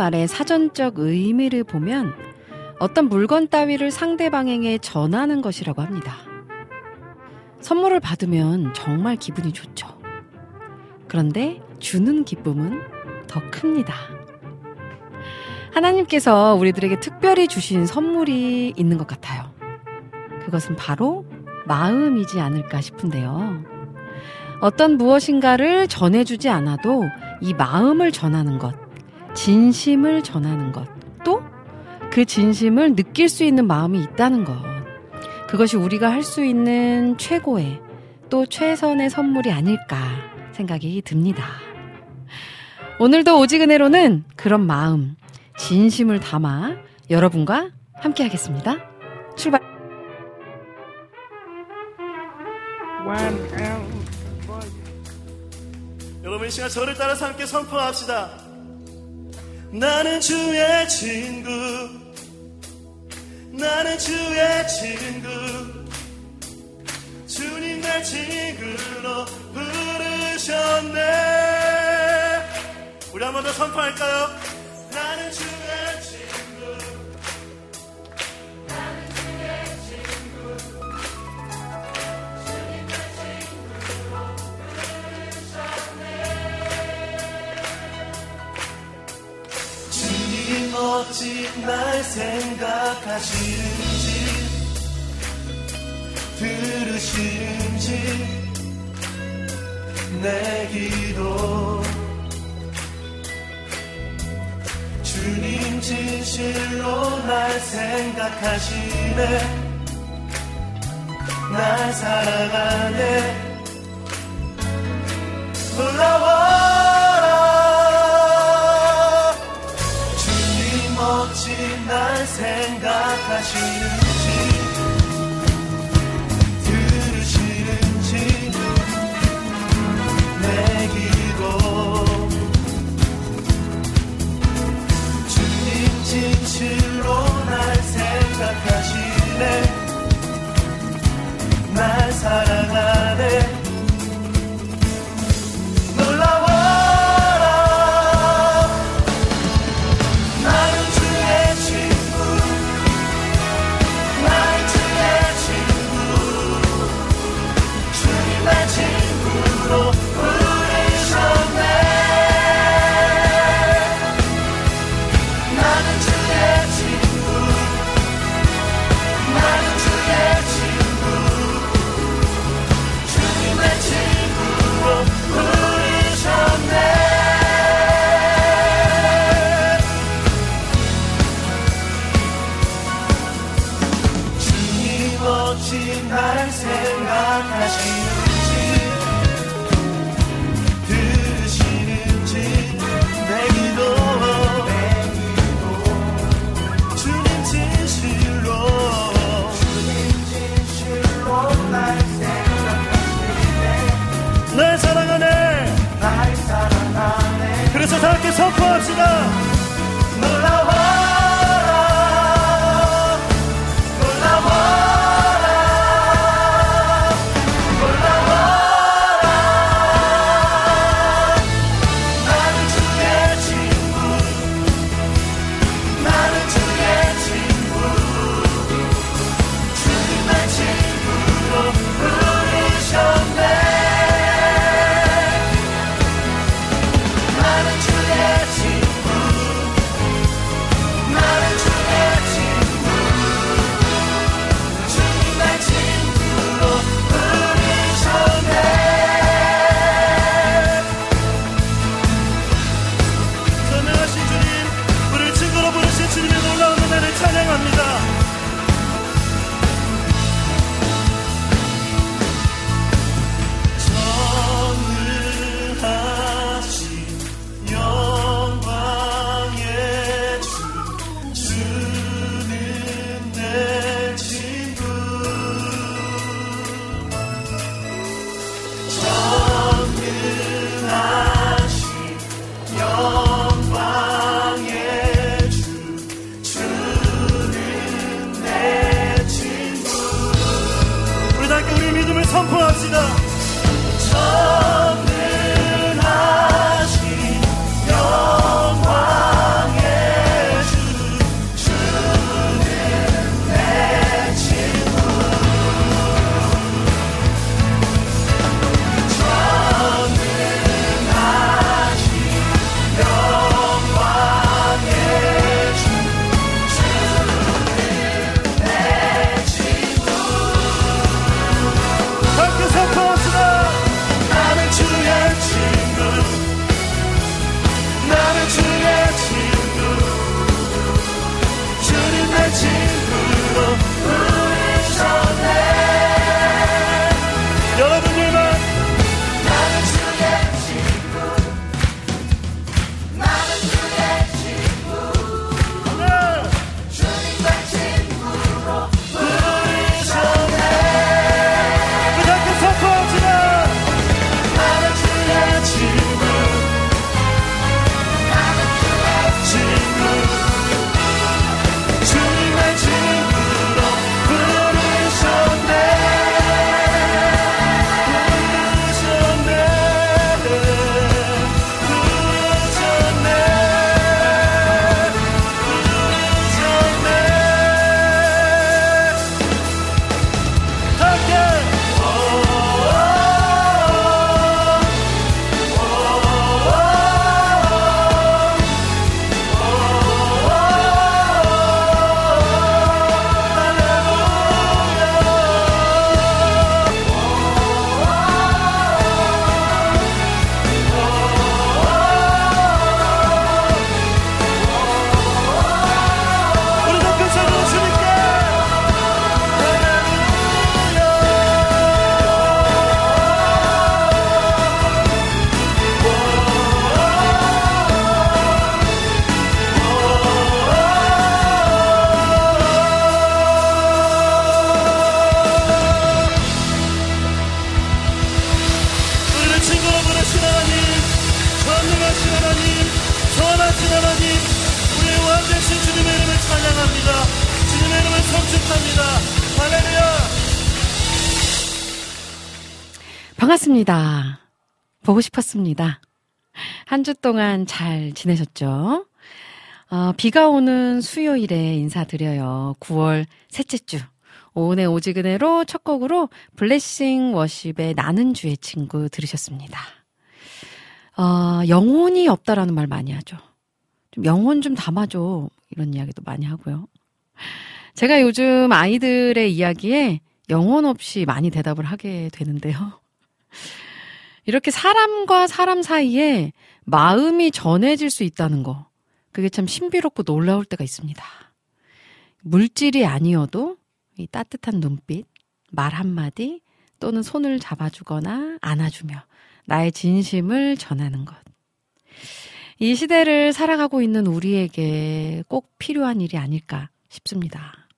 말의 사전적 의미를 보면 어떤 물건 따위를 상대방에게 전하는 것이라고 합니다. 선물을 받으면 정말 기분이 좋죠. 그런데 주는 기쁨은 더 큽니다. 하나님께서 우리들에게 특별히 주신 선물이 있는 것 같아요. 그것은 바로 마음이지 않을까 싶은데요. 어떤 무엇인가를 전해주지 않아도 이 마음을 전하는 것, 진심을 전하는 것, 또 그 진심을 느낄 수 있는 마음이 있다는 것. 그것이 우리가 할 수 있는 최고의 또 최선의 선물이 아닐까 생각이 듭니다. 오늘도 오지근해로는 그런 마음, 진심을 담아 여러분과 함께 하겠습니다. 출발! 여러분 이 시간 저를 따라서 함께 선포합시다. 나는 주의 친구. 나는 주의 친구. 주님 날 친구로 부르셨네. 우리 한 번 더 선포할까요? 나는 주의 친구. 어찌 날 생각하시는지 들으시는지 내 기도. 주님 진실로 날 생각하시네 날 사랑하네. 놀라워 날 생각하시는지 들으시는지 내 기도. 주님 진실로 날 생각하시네. 날 사랑하네 반갑습니다. 보고 싶었습니다. 한 주 동안 잘 지내셨죠? 어, 비가 오는 수요일에 인사드려요. 9월 셋째 주. 오은의 오지근해로 첫 곡으로 블레싱 워십의 나는 주의 친구 들으셨습니다. 어, 영혼이 없다라는 말 많이 하죠. 좀 영혼 좀 담아줘. 이런 이야기도 많이 하고요. 제가 요즘 아이들의 이야기에 영혼 없이 많이 대답을 하게 되는데요. 이렇게 사람과 사람 사이에 마음이 전해질 수 있다는 거. 그게 참 신비롭고 놀라울 때가 있습니다. 물질이 아니어도 이 따뜻한 눈빛, 말 한마디 또는 손을 잡아주거나 안아주며 나의 진심을 전하는 것. 이 시대를 살아가고 있는 우리에게 꼭 필요한 일이 아닐까 싶습니다.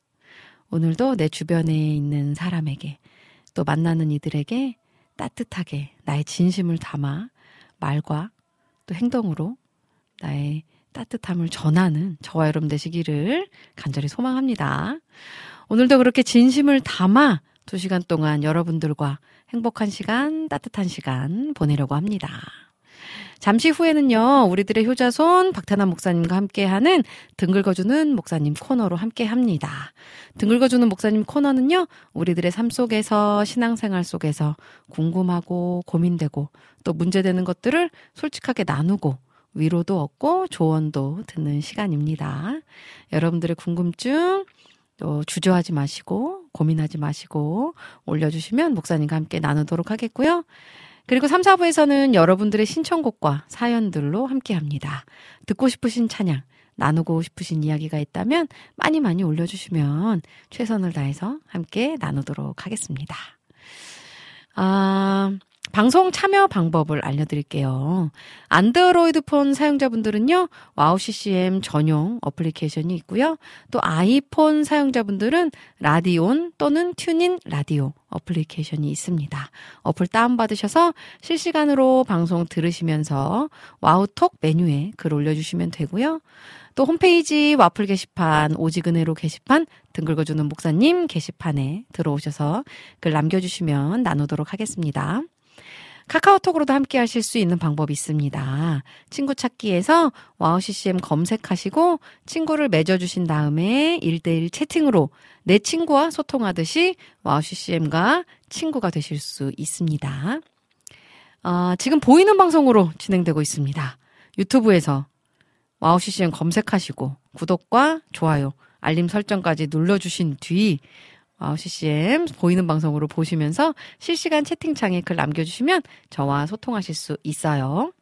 오늘도 내 주변에 있는 사람에게 또 만나는 이들에게 따뜻하게 나의 진심을 담아 말과 또 행동으로 나의 따뜻함을 전하는 저와 여러분 되시기를 간절히 소망합니다. 오늘도 그렇게 진심을 담아 두 시간 동안 여러분들과 행복한 시간, 따뜻한 시간 보내려고 합니다. 잠시 후에는요, 우리들의 효자손 박태남 목사님과 함께하는 등글거주는 목사님 코너로 함께 합니다. 등글거주는 목사님 코너는요, 우리들의 삶 속에서, 신앙생활 속에서 궁금하고 고민되고 또 문제되는 것들을 솔직하게 나누고 위로도 얻고 조언도 듣는 시간입니다. 여러분들의 궁금증, 또 주저하지 마시고 고민하지 마시고 올려주시면 목사님과 함께 나누도록 하겠고요. 그리고 3, 4부에서는 여러분들의 신청곡과 사연들로 함께 합니다. 듣고 싶으신 찬양, 나누고 싶으신 이야기가 있다면 많이 많이 올려주시면 최선을 다해서 함께 나누도록 하겠습니다. 아, 방송 참여 방법을 알려드릴게요. 안드로이드 폰 사용자분들은요, 와우 CCM 전용 어플리케이션이 있고요. 또 아이폰 사용자분들은 라디온 또는 TuneIn 라디오 어플리케이션이 있습니다. 어플 다운받으셔서 실시간으로 방송 들으시면서 와우톡 메뉴에 글 올려주시면 되고요. 또 홈페이지 와플 게시판, 오직은혜로 게시판, 등 긁어주는 목사님 게시판에 들어오셔서 글 남겨주시면 나누도록 하겠습니다. 카카오톡으로도 함께 하실 수 있는 방법이 있습니다. 친구 찾기에서 와우 CCM 검색하시고 친구를 맺어주신 다음에 1대1 채팅으로 내 친구와 소통하듯이 와우 CCM과 친구가 되실 수 있습니다. 어, 지금 보이는 방송으로 진행되고 있습니다. 유튜브에서 와우 CCM 검색하시고 구독과 좋아요, 알림 설정까지 눌러주신 뒤 CCM 보이는 방송으로 보시면서 실시간 채팅창에 글 남겨주시면 저와 소통하실 수 있어요.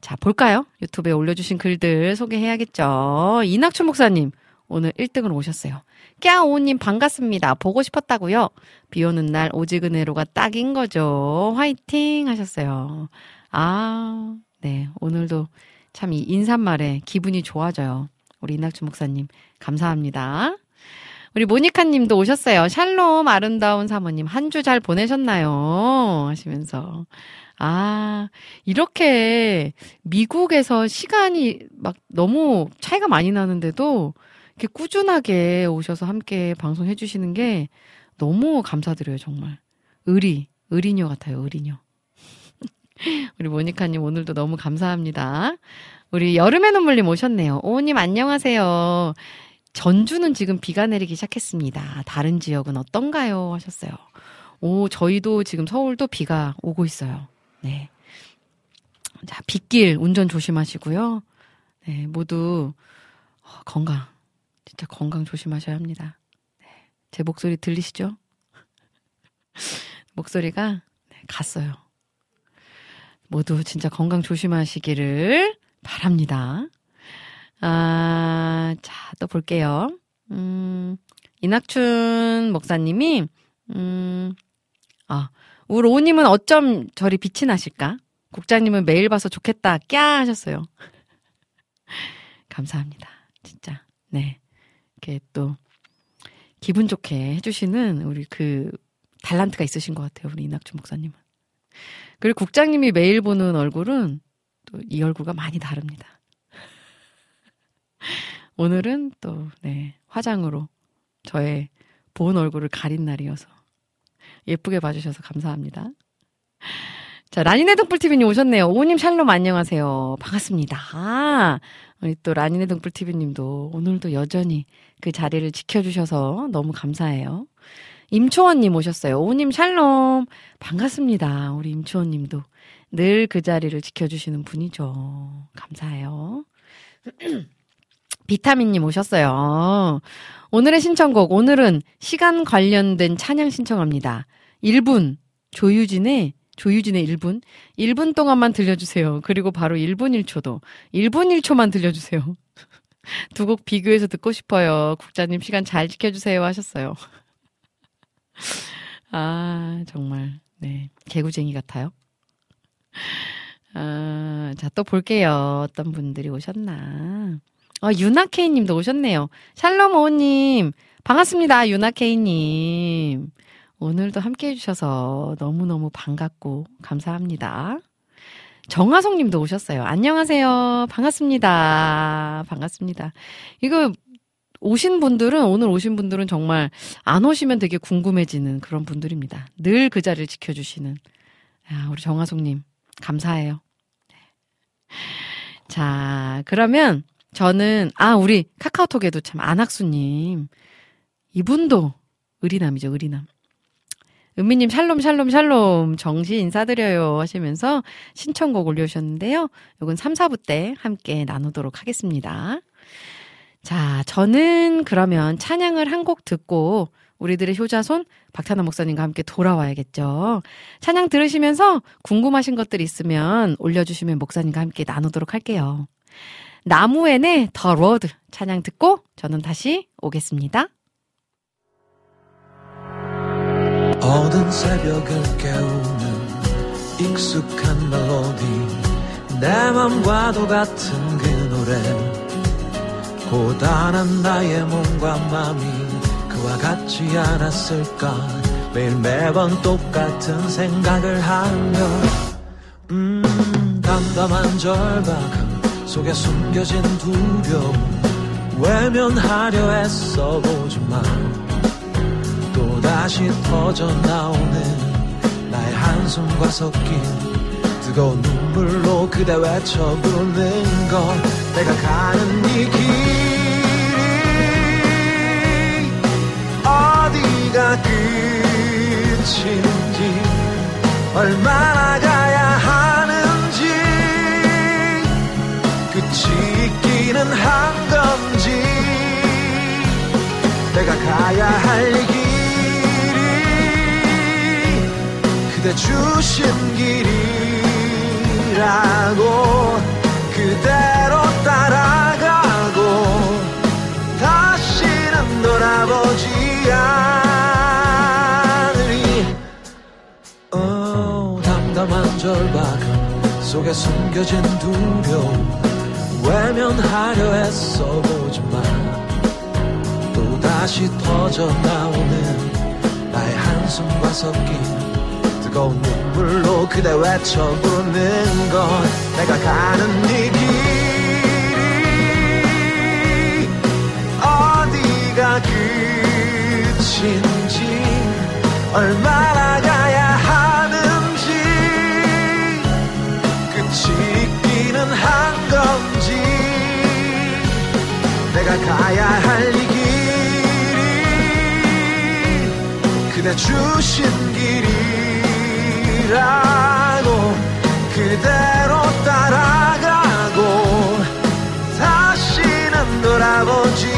자, 볼까요? 유튜브에 올려주신 글들 소개해야겠죠. 이낙춘 목사님, 오늘 1등으로 오셨어요. 깨아오님 반갑습니다. 보고 싶었다고요. 비 오는 날 오직 은혜로가 딱인 거죠. 화이팅 하셨어요. 아, 네. 오늘도 참 이 인사말에 기분이 좋아져요. 우리 이낙준 목사님 감사합니다. 우리 모니카 님도 오셨어요. 샬롬 아름다운 사모님 한 주 잘 보내셨나요? 하시면서 아, 이렇게 미국에서 시간이 막 너무 차이가 많이 나는데도 이렇게 꾸준하게 오셔서 함께 방송해 주시는 게 너무 감사드려요, 정말. 의리, 의리녀 같아요, 의리녀. 우리 모니카님 오늘도 너무 감사합니다. 우리 여름의 눈물님 오셨네요. 오님 안녕하세요. 전주는 지금 비가 내리기 시작했습니다. 다른 지역은 어떤가요? 하셨어요. 오, 저희도 지금 서울도 비가 오고 있어요. 네. 자, 빗길 운전 조심하시고요. 네, 모두 어, 건강, 진짜 건강 조심하셔야 합니다. 네, 제 목소리 들리시죠? 목소리가 네, 갔어요. 모두 진짜 건강 조심하시기를 바랍니다. 아, 자, 또 볼게요. 음, 이낙춘 목사님이, 음, 아, 우리 오님은 어쩜 저리 빛이 나실까? 국장님은 매일 봐서 좋겠다, 꺄! 하셨어요. 감사합니다. 진짜. 네. 이렇게 또, 기분 좋게 해주시는 우리 그, 달란트가 있으신 것 같아요. 우리 이낙춘 목사님은. 그리고 국장님이 매일 보는 얼굴은 또 이 얼굴과 많이 다릅니다. 오늘은 또, 네, 화장으로 저의 본 얼굴을 가린 날이어서 예쁘게 봐주셔서 감사합니다. 자, 라니네 등불TV님 오셨네요. 오님 샬롬 안녕하세요. 반갑습니다. 아, 우리 또 라니네 등불TV님도 오늘도 여전히 그 자리를 지켜주셔서 너무 감사해요. 임초원님 오셨어요. 오님 샬롬. 반갑습니다. 우리 임초원님도 늘 그 자리를 지켜주시는 분이죠. 감사해요. 비타민님 오셨어요. 오늘의 신청곡, 오늘은 시간 관련된 찬양 신청합니다. 1분, 조유진의, 조유진의 1분? 1분 동안만 들려주세요. 그리고 바로 1분 1초도. 1분 1초만 들려주세요. 두 곡 비교해서 듣고 싶어요. 국장님 시간 잘 지켜주세요. 하셨어요. 아, 정말, 네. 개구쟁이 같아요. 아, 자, 또 볼게요. 어떤 분들이 오셨나. 아, 유나케이 님도 오셨네요. 샬롬 오 님, 반갑습니다. 유나케이 님. 오늘도 함께 해주셔서 너무너무 반갑고 감사합니다. 정하성 님도 오셨어요. 안녕하세요. 반갑습니다. 반갑습니다. 이거 오신 분들은, 오늘 오신 분들은 정말 안 오시면 되게 궁금해지는 그런 분들입니다. 늘 그 자리를 지켜주시는. 야, 우리 정하성 님, 감사해요. 자, 그러면 저는, 아, 우리 카카오톡에도 참 안학수님. 이분도 의리남이죠, 의리남. 은미님 샬롬 샬롬 샬롬 정시 인사드려요 하시면서 신청곡 올려주셨는데요. 요건 3, 4부 때 함께 나누도록 하겠습니다. 자, 저는 그러면 찬양을 한 곡 듣고 우리들의 효자손 박찬호 목사님과 함께 돌아와야겠죠. 찬양 들으시면서 궁금하신 것들 있으면 올려주시면 목사님과 함께 나누도록 할게요. 나무엔의 The Road 찬양 듣고 저는 다시 오겠습니다. 어두운 새벽을 깨우는 익숙한 멜로디 내 맘과도 같은 그 노래. 고단한 나의 몸과 맘이 그와 같지 않았을까? 매일 매번 똑같은 생각을 하며 음 담담한 절박함 속에 숨겨진 두려움 외면하려 애써 보지만 또다시 터져나오는 나의 한숨과 섞인 뜨거운 눈물로 그대 외쳐 부르는 건 내가 가는 이 길이 어디가 끝인지 얼마나 가 있기는 한 건지 내가 가야 할 길이 그대 주신 길이라고 그대로 따라가고 다시는 돌아보지 않으리. 어, 담담한 절박 속에 숨겨진 두려움 외면하려 애써 보지만 또다시 터져나오는 나의 한숨과 섞인 뜨거운 눈물로 그대 외쳐 부르는 건 내가 가는 이 길이 어디가 끝인지 얼마나 가야 있기는 한 건지 내가 가야 할 이 길이 그대 주신 길이라고 그대로 따라가고 다시는 돌아보지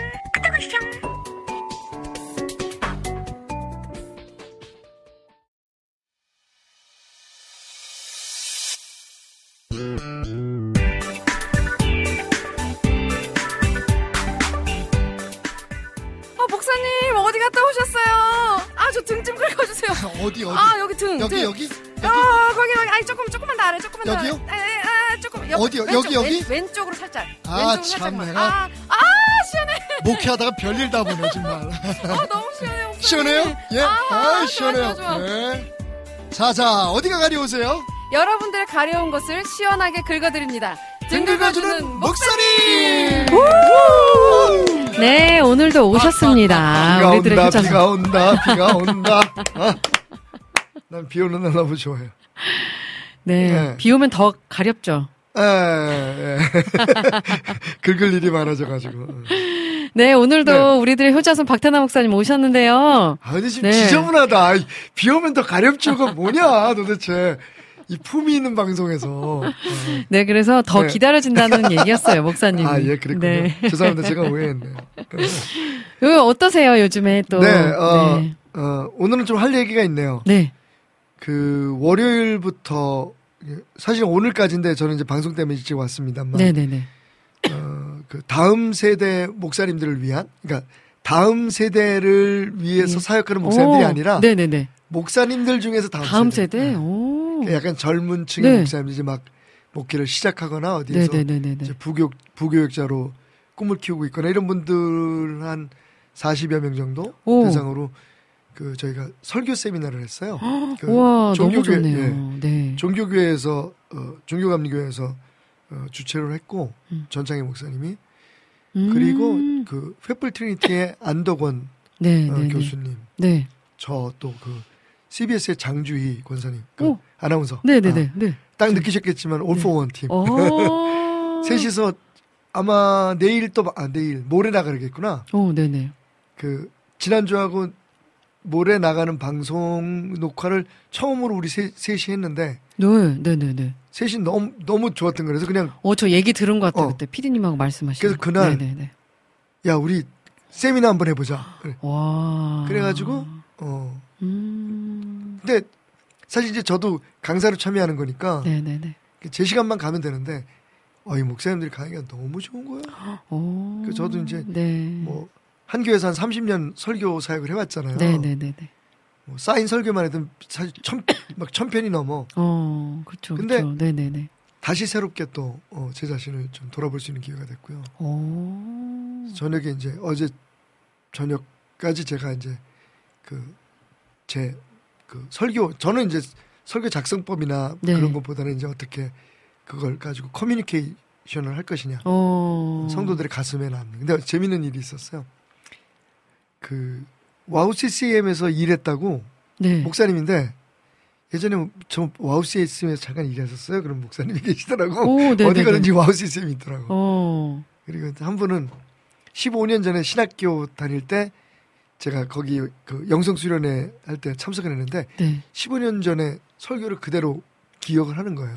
아, 목사님, 어디 갔다 오셨어요? 아, 저 등 좀 긁어주세요. 어디 어디? 아, 여기 등. 여기 등. 여기? 어, 거기 거기 아니 조금 조금만 더 아래 조금만 더 여기요? 아래. 아, 조금 옆, 어디요? 왼쪽, 여기, 여기? 왼, 왼쪽으로 살짝 아, 왼쪽으로 참, 살짝만. 내가- 아, 아 시원해 목회하다가 별일 다 보네 정말. 아 너무 시원해 목소리. 시원해요? 예. 아, 아, 좋아, 시원해요. 좋아, 좋아. 네. 자, 자, 어디가 가려우세요? 여러분들 가려운 것을 시원하게 긁어드립니다 등 긁어주는 목소리! 네 오늘도 오셨습니다 비가 우리들의 온다, 효자손 비가 온다, 비가 온다. 아, 난비 오는 날 너무 좋아해요. 네. 네. 비 오면 더 가렵죠. 에, 에. 긁을 일이 많아져가지고. 네, 오늘도 네. 우리들의 효자손 박태나 목사님 오셨는데요. 아, 근데 지금 네. 지저분하다. 비 오면 더 가렵죠가 뭐냐, 도대체. 이 품이 있는 방송에서. 어. 네, 그래서 더 네. 기다려진다는 얘기였어요, 목사님. 아, 예, 그랬군요. 네. 죄송합니다. 제가 오해했네요. 요 어떠세요, 요즘에 또? 네, 어, 네. 어, 오늘은 좀 할 얘기가 있네요. 네. 그, 월요일부터, 사실 오늘까지인데 저는 이제 방송 때문에 일찍 왔습니다만. 네네네. 어, 그 다음 세대 목사님들을 위한, 그러니까 다음 세대를 위해서 네. 사역하는 목사님들이 오, 아니라 네네네. 목사님들 중에서 다음, 다음 세대? 네. 오. 약간 젊은 층의 네. 목사님들이 막 목회를 시작하거나 어디에서 부교육, 부교육자로 꿈을 키우고 있거나 이런 분들 한 40여 명 정도 오. 대상으로 그 저희가 설교 세미나를 했어요. 그 너무 종교교회, 좋네요. 예. 네. 종교교회에서 어, 종교감리교회에서 어, 주최를 했고 음. 전창희 목사님이 음. 그리고 그 횃불 트리니티의 안덕원 네, 어, 네, 네. 교수님 네. 저또 그 CBS의 장주희 권사님 그 오. 아나운서 네네네. 아, 네. 딱 느끼셨겠지만 올포원 팀 어. 셋이서 아마 내일 또 아 내일 모레 나가겠구나 오, 네네. 그 지난주하고 모레 나가는 방송 녹화를 처음으로 우리 세, 셋이 했는데 네, 네네네. 셋이 너무 너무 좋았던 거라서 그냥 어, 저 얘기 들은 것 같아요. 어. 그때 피디님하고 말씀하시는. 그래서 그날 네네네. 야 우리 세미나 한번 해보자 그래. 와. 그래가지고 어 음. 근데 사실 이제 저도 강사로 참여하는 거니까 네네네. 제 시간만 가면 되는데 어 이 목사님들이 가기가 너무 좋은. 오. 그 저도 이제 네. 뭐 한 교회에서 한 30년 설교 사역을 해왔잖아요. 네네네네. 뭐 쌓인 설교만 해도 사실 천, 막 천편이 넘어. 어, 그쵸. 근데 그쵸. 네네네. 다시 새롭게 또, 어, 제 자신을 좀 돌아볼 수 있는 기회가 됐고요. 오. 저녁에 이제 어제 저녁까지 제가 이제 그, 제, 그 설교, 저는 이제 설교 작성법이나 네. 그런 것보다는 이제 어떻게 그걸 가지고 커뮤니케이션을 할 것이냐. 어. 성도들의 가슴에 남는. 근데 재밌는 일이 있었어요. 그, 와우 CCM에서 일했다고 네. 목사님인데 예전에 저 와우 CCM에서 잠깐 일했었어요. 그런 목사님이 계시더라고. 오, 네네네. 어디 가든지 와우 CCM이 있더라고. 어. 그리고 한 분은 15년 전에 신학교 다닐 때 제가 거기 그 영성 수련회 할 때 참석을 했는데 네. 15년 전에 설교를 그대로 기억을 하는 거예요.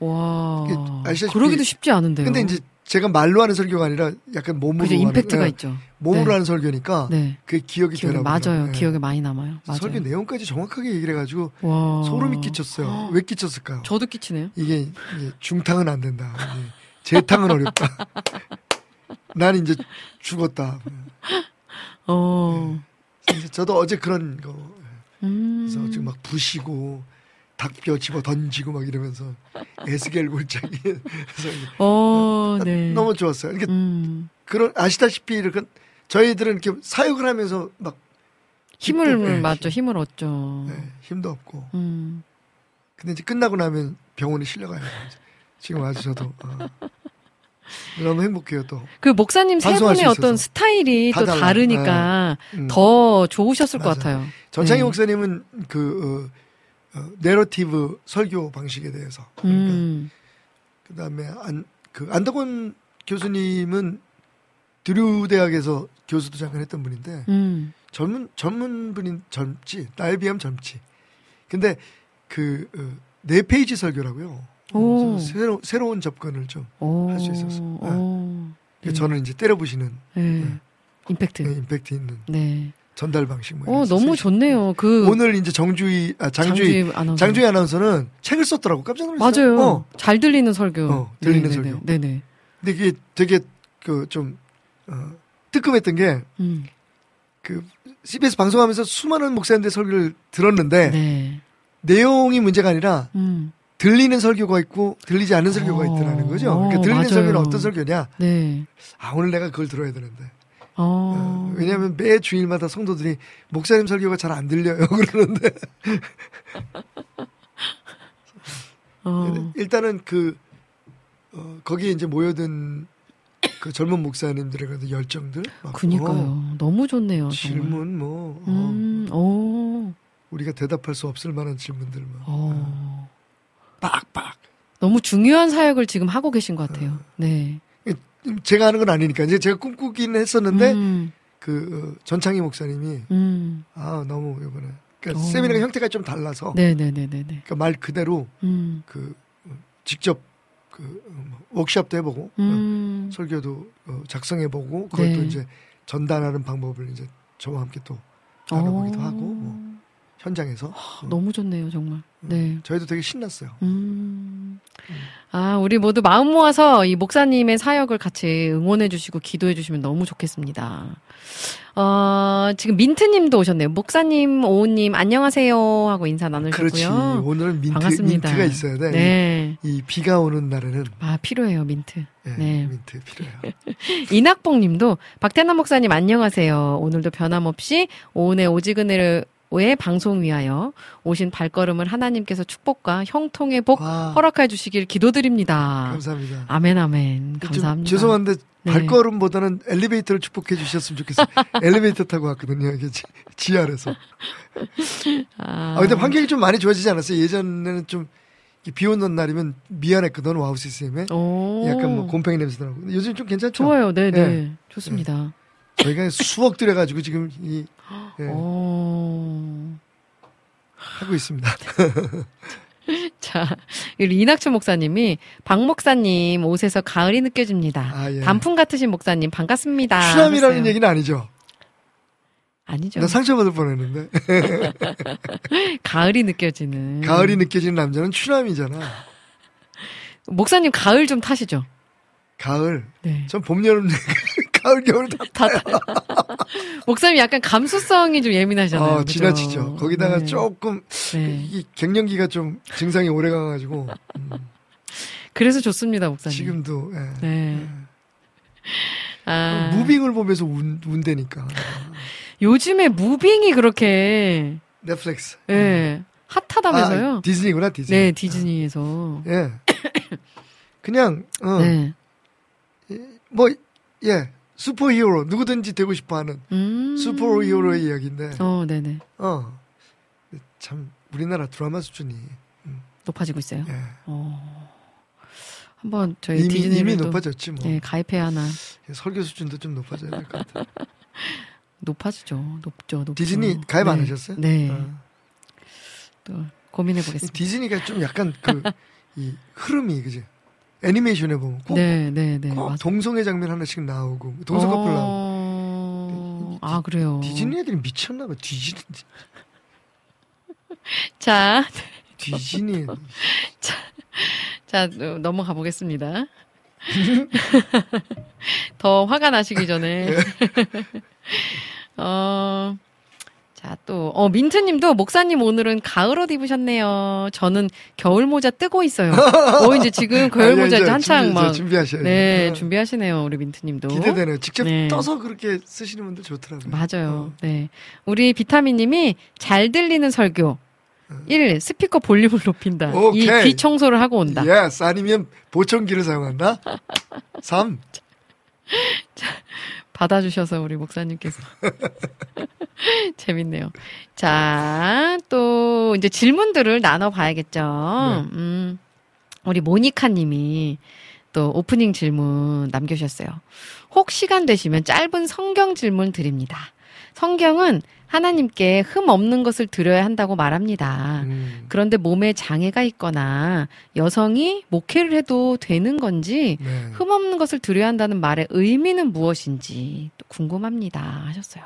와. 이게 아시다시피- 그러기도 쉽지 않은데요. 근데 이제 제가 말로 하는 설교가 아니라 약간 몸으로 그죠. 하는, 임팩트가 예, 있죠. 몸으로 네. 하는 설교니까 네. 그게 기억이 기억에 되나 맞아요. 예. 기억에 많이 남아요. 맞아요. 설교 내용까지 정확하게 얘기를 해가지고 와. 소름이 끼쳤어요. 왜 끼쳤을까요? 저도 끼치네요. 이게, 이게 중탕은 안 된다. 재탕은 어렵다. 난 이제 죽었다. 어. 그래서 저도 어제 그런 거 음. 그래서 지금 막 부시고 닭뼈 집어 던지고 막 이러면서 에스겔 골짜기 어, 네. 너무 좋았어요. 이게 음. 그런 아시다시피 이렇게 저희들은 이렇게 사역을 하면서 막 힘을 네, 맞죠. 힘을 얻죠. 네, 힘도 없고 음. 근데 이제 끝나고 나면 병원에 실려가요. 지금 아주 저도 어. 너무 행복해요 또. 그 목사님 세 분의 수 어떤. 스타일이 다또 달라요. 다르니까 음. 더 좋으셨을 것 맞아요. 같아요. 전창희 네. 목사님은 그 어, 어, 내러티브 설교 방식에 대해서 그러니까 음. 그다음에 안 그 안덕원 교수님은 드류 대학에서 교수도 잠깐 했던 분인데 음. 젊은 젊은 분인 젊지 나에 비하면 젊지. 근데 그 네 페이지 설교라고요. 오. 새로 새로운 접근을 좀. 오. 할수 있었어요. 오. 네. 저는 이제 때려부시는 네. 임팩트. 네, 임팩트 있는 네. 전달 방식 뭐 어, 너무. 좋네요. 그 오늘 이제 정주희 아 장주희 장주희 아나운서. 장주희 아나운서는 책을 썼더라고 깜짝 놀랐어요. 맞아요. 어. 잘 들리는 설교. 어, 들리는 네네네. 설교. 네네. 근데 그게 되게 그 좀 어, 뜨끔했던 게그 음. CBS 방송하면서 수많은 목사님들 설교를 들었는데 네. 내용이 문제가 아니라 음. 들리는 설교가 있고 들리지 않는 설교가 어, 있더라는 거죠. 어, 그러니까 들리는 맞아요. 설교는 어떤 설교냐? 네. 아 오늘 내가 그걸 들어야 되는데. 어. 어, 왜냐하면 매 주일마다 성도들이 목사님 설교가 잘 안 들려요 그러는데 어. 일단은 그 어, 거기에 이제 모여든 그 젊은 목사님들의 그 열정들 막, 그니까요. 어, 너무 좋네요. 정말. 질문 뭐 어, 음, 오. 우리가 대답할 수 없을 만한 질문들 막 어. 빡빡 너무 중요한 사역을 지금 하고 계신 것 어. 같아요. 네. 제가 하는 건 아니니까 이제 제가 꿈꾸긴 했었는데 음, 그 어, 전창희 목사님이 음. 아 너무 이번에 그러니까 어. 세미나가 형태가 좀 달라서 네네네네네. 그러니까 말 그대로 음. 그 어, 직접 그 어, 뭐 워크숍도 해보고 어, 음. 설교도 어, 작성해보고 또 네. 이제 전달하는 방법을 이제 저와 함께 또 나눠보기도 하고 뭐 현장에서 어, 너무 좋네요, 정말. 네. 저희도 되게 신났어요. 음. 아, 우리 모두 마음 모아서 이 목사님의 사역을 같이 응원해 주시고 기도해 주시면 너무 좋겠습니다. 어, 지금 민트 님도 오셨네요. 목사님, 오우 님, 안녕하세요. 하고 인사 그렇지. 나누셨고요. 오늘은 민트, 반갑습니다. 민트가 있어야 돼. 네. 이, 이 비가 오는 날에는 아, 필요해요, 민트. 예, 네. 민트 필요해요. 이낙봉 님도 박태남 목사님 안녕하세요. 오늘도 변함없이 오은의 오직은혜로의 방송 위하여 오신 발걸음을 하나님께서 축복과 형통의 복 와, 허락해 주시길 기도드립니다. 감사합니다. 아멘 아멘. 좀 감사합니다. 죄송한데 네. 발걸음보다는 엘리베이터를 축복해 주셨으면 좋겠어요. 엘리베이터 타고 왔거든요. 이게 지- 지하에서. 아, 아, 근데 환경이 좀 많이 좋아지지 않았어요? 예전에는 좀 비 오는 날이면 미안했거든, 와우 시스템에. 오. 약간 뭐 곰팡이 냄새 나고. 요즘 좀 괜찮죠? 좋아요. 네, 네. 네. 좋습니다. 저희가 수억 들여가지고 지금 이, 예, 오. 하고 있습니다. 자, 이낙춘 목사님이 박 목사님 옷에서 가을이 느껴집니다. 아, 예. 단풍 같으신 목사님 반갑습니다. 추남이라는. 얘기는 아니죠. 아니죠. 나 상처받을 뻔했는데. 가을이 느껴지는. 가을이 느껴지는 남자는 추남이잖아. 목사님 가을 좀 타시죠. 가을. 네. 전 봄, 여름, 가을, 겨울 다. 다 타. 목사님 약간 감수성이 좀 예민하잖아요. 어, 그죠? 지나치죠. 거기다가 네. 조금, 네. 이 갱년기가 좀 증상이 오래 가가지고, 음, 그래서 좋습니다, 목사님. 지금도, 예. 네. 아, 무빙을 보면서 운, 운대니까. 요즘에 무빙이 그렇게 넷플릭스. 예 핫하다면서요? 아, 디즈니구나, 디즈니. 네, 디즈니에서. 예. 그냥, 어, 네. 뭐, 예. 슈퍼히어로, 누구든지 되고 싶어 하는 음. 슈퍼히어로의 이야기인데, 어, 네네. 어. 참, 우리나라 드라마 수준이, 높아지고 있어요. 예. 어. 한번 저희 이미, 디즈니를 이미 또 높아졌지, 뭐. 예, 가입해야 하나. 설교 수준도 좀 높아져야 될 것 같아. 높아지죠. 높죠. 높죠. 디즈니 가입 안 네. 하셨어요? 네. 어. 또 고민해 보겠습니다. 디즈니가 좀 약간 그, 이 흐름이, 그지? 애니메이션에 보면 꼭, 네, 네, 네. 꼭. 동성애 장면 하나씩 나오고, 동성 커플 나오고. 어... 아, 그래요. 디즈니 애들이 미쳤나 봐, 디즈니. 자, 디즈니. 자, 어, 넘어가 보겠습니다. 더 화가 나시기 전에. 어, 자, 또, 어, 민트님도 목사님 오늘은 가을 옷 입으셨네요. 저는 겨울 모자 뜨고 있어요. 어, 이제 지금 겨울 모자 이제 한창 준비, 막. 준비하셔야죠. 네, 어. 준비하시네요. 우리 민트님도. 기대되네요. 직접 네. 떠서 그렇게 쓰시는 분들 좋더라고요. 맞아요. 어. 네. 우리 비타민님이 잘 들리는 설교. 1. 스피커 볼륨을 높인다. 오케이. 2. 귀 청소를 하고 온다. Yes 아니면 보청기를 사용한다. 3. 받아주셔서 우리 목사님께서. 재밌네요. 자, 또 이제 질문들을 나눠봐야겠죠. 네. 음, 우리 모니카 님이 또 오프닝 질문 남겨주셨어요. 혹 시간 되시면 짧은 성경 질문 드립니다. 성경은 하나님께 흠 없는 것을 드려야 한다고 말합니다. 음. 그런데 몸에 장애가 있거나 여성이 목회를 해도 되는 건지 네. 흠 없는 것을 드려야 한다는 말의 의미는 무엇인지 또 궁금합니다 하셨어요.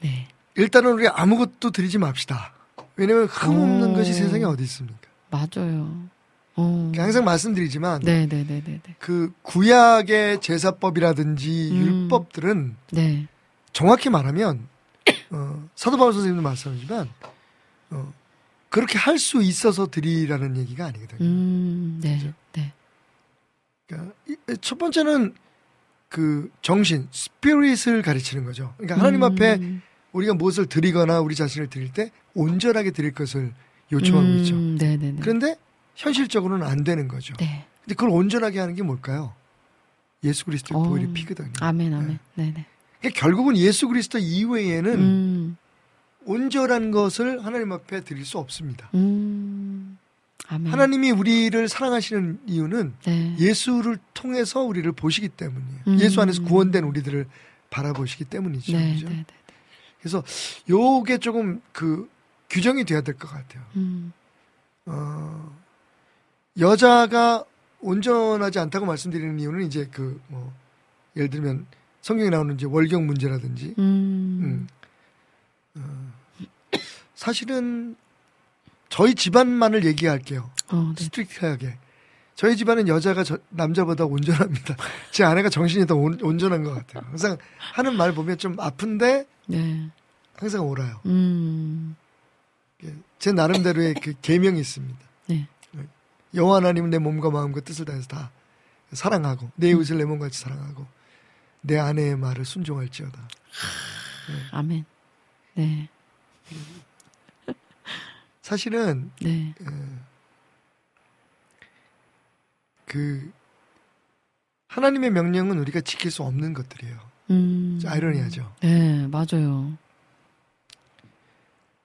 네. 일단은 우리 아무것도 드리지 맙시다. 왜냐면 흠 없는 오. 것이 세상에 어디 있습니까? 맞아요. 어. 항상 말씀드리지만 네네네네. 그 구약의 제사법이라든지 음. 율법들은 네. 정확히 말하면 어, 사도 바울 선생님도 말씀하지만 어, 그렇게 할 수 있어서 드리라는 얘기가 아니거든요. 음, 네, 그죠? 네. 그러니까 이- 첫 번째는 그 정신, 스피릿을 가르치는 거죠. 그러니까 하나님 앞에 음, 우리가 무엇을 드리거나 우리 자신을 드릴 때 온전하게 드릴 것을 요청하고 음, 있죠. 네, 네, 네. 그런데 현실적으로는 안 되는 거죠. 네. 근데 그걸 온전하게 하는 게 뭘까요? 예수 그리스도의 어. 보혈의 피거든요. 아멘, 아멘. 네, 네. 그러니까 결국은 예수 그리스도 이외에는 음, 온전한 것을 하나님 앞에 드릴 수 없습니다. 음, 아멘. 하나님이 우리를 사랑하시는 이유는 네. 예수를 통해서 우리를 보시기 때문이에요. 음. 예수 안에서 구원된 우리들을 바라보시기 때문이죠. 네, 그죠? 네, 네. 그래서 요게 조금 그 규정이 돼야 될 것 같아요. 음, 어, 여자가 온전하지 않다고 말씀드리는 이유는 이제 그 뭐 예를 들면 성경에 나오는 이제 월경 문제라든지 음, 음. 어, 사실은 저희 집안만을 얘기할게요. 어, 네. strict하게. 저희 집안은 여자가 저- 남자보다 온전합니다. 제 아내가 정신이 더 온, 온전한 것 같아요. 항상 하는 말 보면 좀 아픈데 네. 항상 옳아요. 음, 예, 제 나름대로의 그 계명이 있습니다. 네. 여호와 하나님은 내 몸과 마음과 뜻을 다해서 다 사랑하고 내 이웃을 내 몸같이 사랑하고 내 아내의 말을 순종할지어다. 아멘. 네, 사실은 네. 그 하나님의 명령은 우리가 지킬 수 없는 것들이에요. 음, 아이러니하죠. 네, 맞아요.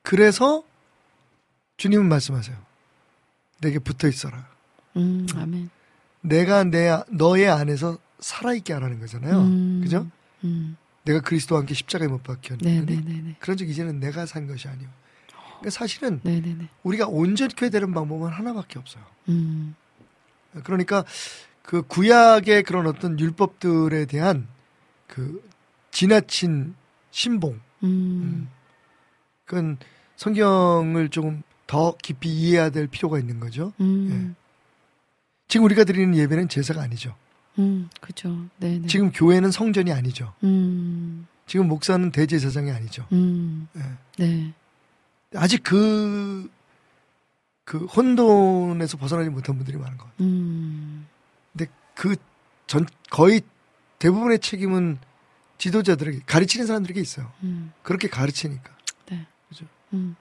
그래서 주님은 말씀하세요. 내게 붙어 있어라. 음, 아멘. 내가 내 너의 안에서 살아있게 하라는 거잖아요. 음, 그죠? 음, 내가 그리스도와 함께 십자가에 못 박혔니? 네, 네, 네, 네. 그런 적 이제는 내가 산 것이 아니오. 그러니까 사실은 네, 네, 네. 우리가 온전케 되는 방법은 하나밖에 없어요. 음, 그러니까 그 구약의 그런 어떤 율법들에 대한 그 지나친 신봉, 음, 그건 성경을 조금 더 깊이 이해해야 될 필요가 있는 거죠. 음, 지금 우리가 드리는 예배는 제사가 아니죠. 음, 그죠. 네, 네. 지금 교회는 성전이 아니죠. 음, 지금 목사는 대제사장이 아니죠. 음, 예. 네, 아직 그, 그 혼돈에서 벗어나지 못한 분들이 많은 것 같아요. 음, 근데 그 전, 거의 대부분의 책임은 지도자들에게, 가르치는 사람들에게 있어요. 음, 그렇게 가르치니까. 네. 그죠. 음.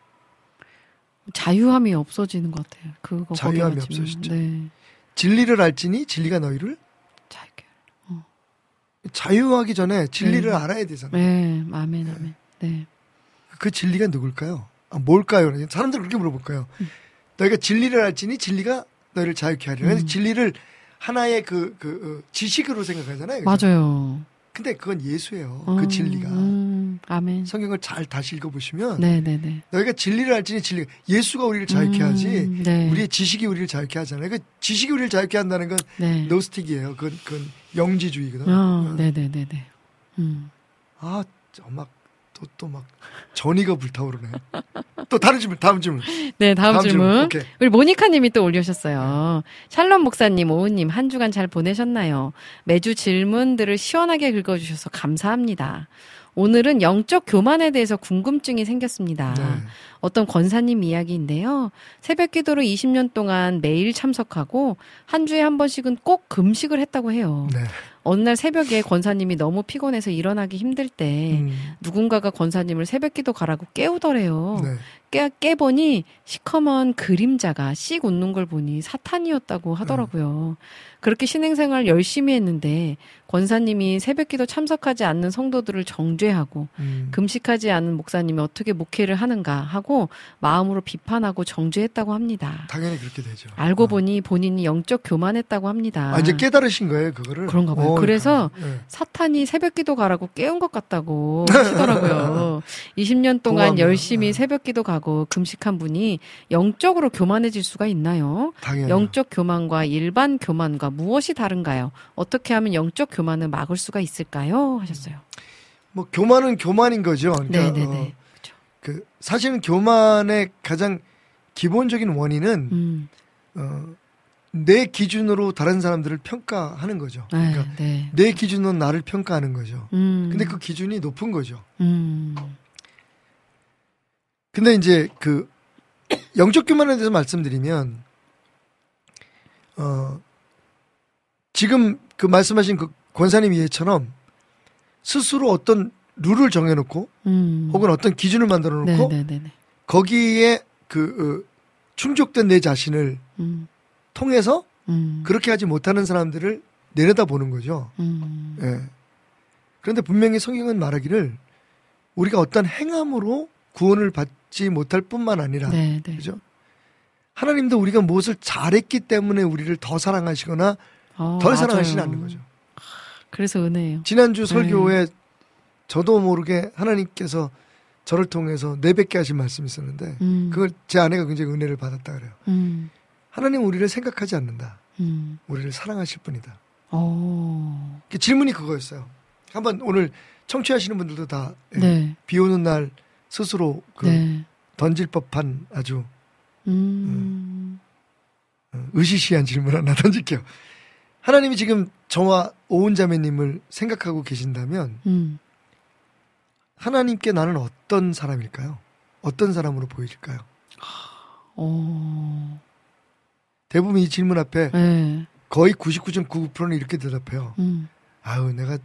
자유함이 없어지는 것 같아요. 그거 자유함이. 없어지죠. 네. 진리를 알지니 진리가 너희를 자유. 자유하기 전에 진리를 네. 알아야 되잖아요. 네, 아멘, 아멘. 네. 그 진리가 누굴까요? 아, 뭘까요? 사람들 그렇게 물어볼 거예요. 너희가 진리를 알지니 진리가 너희를 자유케 하리라. 음. 진리를 하나의 그, 그, 어, 지식으로 생각하잖아요. 그죠? 맞아요. 근데 그건 예수예요. 어, 그 진리가. 음, 아멘. 성경을 잘 다시 읽어보시면 네, 네, 네. 너희가 진리를 알지니 진리 예수가 우리를 자유케 음, 하지 네. 우리의 지식이 우리를 자유케 하잖아요. 그 지식이 우리를 자유케 한다는 건 네. 노스틱이에요. 그건, 그건 영지주의거든. 어, 네, 네, 네, 네. 음. 아, 막 또 또 막 전이가 불타오르네. 또 다른 질문, 다음 질문. 네, 다음, 질문. 오케이. 우리 모니카 님이 또 올려주셨어요. 샬롬 목사님, 오우님, 한 주간 잘 보내셨나요? 매주 질문들을 시원하게 긁어주셔서 감사합니다. 오늘은 영적 교만에 대해서 궁금증이 생겼습니다. 네. 어떤 권사님 이야기인데요. 새벽 기도로 20년 동안 매일 참석하고 한 주에 한 번씩은 꼭 금식을 했다고 해요. 네. 어느 날 새벽에 권사님이 너무 피곤해서 일어나기 힘들 때 음, 누군가가 권사님을 새벽 기도 가라고 깨우더래요. 네. 깨, 깨보니 시커먼 그림자가 씩 웃는 걸 보니 사탄이었다고 하더라고요. 그렇게 신행생활 열심히 했는데 권사님이 새벽 기도 참석하지 않는 성도들을 정죄하고 음, 금식하지 않은 목사님이 어떻게 목회를 하는가 하고 마음으로 비판하고 정죄했다고 합니다. 당연히 그렇게 되죠. 알고 어. 보니 본인이 영적 교만했다고 합니다. 아, 이제 깨달으신 거예요, 그거를? 그런가 봐요. 어, 그래서 네. 사탄이 새벽 기도 가라고 깨운 것 같다고 하시더라고요. 20년 동안 고마워요. 열심히 네. 새벽 기도 가고 금식한 분이 영적으로 교만해질 수가 있나요? 당연히. 영적 교만과 일반 교만과 무엇이 다른가요? 어떻게 하면 영적 교만 을 막을 수가 있을까요? 하셨어요. 뭐 교만은 교만인 거죠. 그러니까 네네네. 어, 그렇죠. 그 사실은 교만의 가장 기본적인 원인은 음, 어, 내 기준으로 다른 사람들을 평가하는 거죠. 네, 그러니까 네. 내 기준으로 나를 평가하는 거죠. 음, 근데 그 기준이 높은 거죠. 음, 근데 이제 그 영적 교만에 대해서 말씀드리면 어 지금 그 말씀하신 그 권사님 이해처럼 스스로 어떤 룰을 정해놓고 음. 혹은 어떤 기준을 만들어 놓고 네네네. 거기에 그 어, 충족된 내 자신을 음. 통해서 음. 그렇게 하지 못하는 사람들을 내려다 보는 거죠. 음. 예. 그런데 분명히 성경은 말하기를 우리가 어떤 행함으로 구원을 받지 못할 뿐만 아니라 네, 네. 그죠? 하나님도 우리가 무엇을 잘했기 때문에 우리를 더 사랑하시거나 어, 덜 맞아요. 사랑하시지 않는 거죠. 그래서 은혜예요. 지난주 설교에 저도 모르게 하나님께서 저를 통해서 내뱉게 하신 말씀이 있었는데 음. 그걸 제 아내가 굉장히 은혜를 받았다 그래요. 음. 하나님 우리를 생각하지 않는다. 음. 우리를 사랑하실 뿐이다. 어. 그 질문이 그거였어요. 한번 오늘 청취하시는 분들도 다 예, 네. 비 오는 날 스스로 그 네. 던질 법한 아주 음. 어, 의시시한 질문 하나 던질게요. 하나님이 지금 저와 오은 자매님을 생각하고 계신다면 음. 하나님께 나는 어떤 사람일까요? 어떤 사람으로 보일까요? 어. 대부분 이 질문 앞에 네. 거의 99.99%는 이렇게 대답해요. 음. 아유, 내가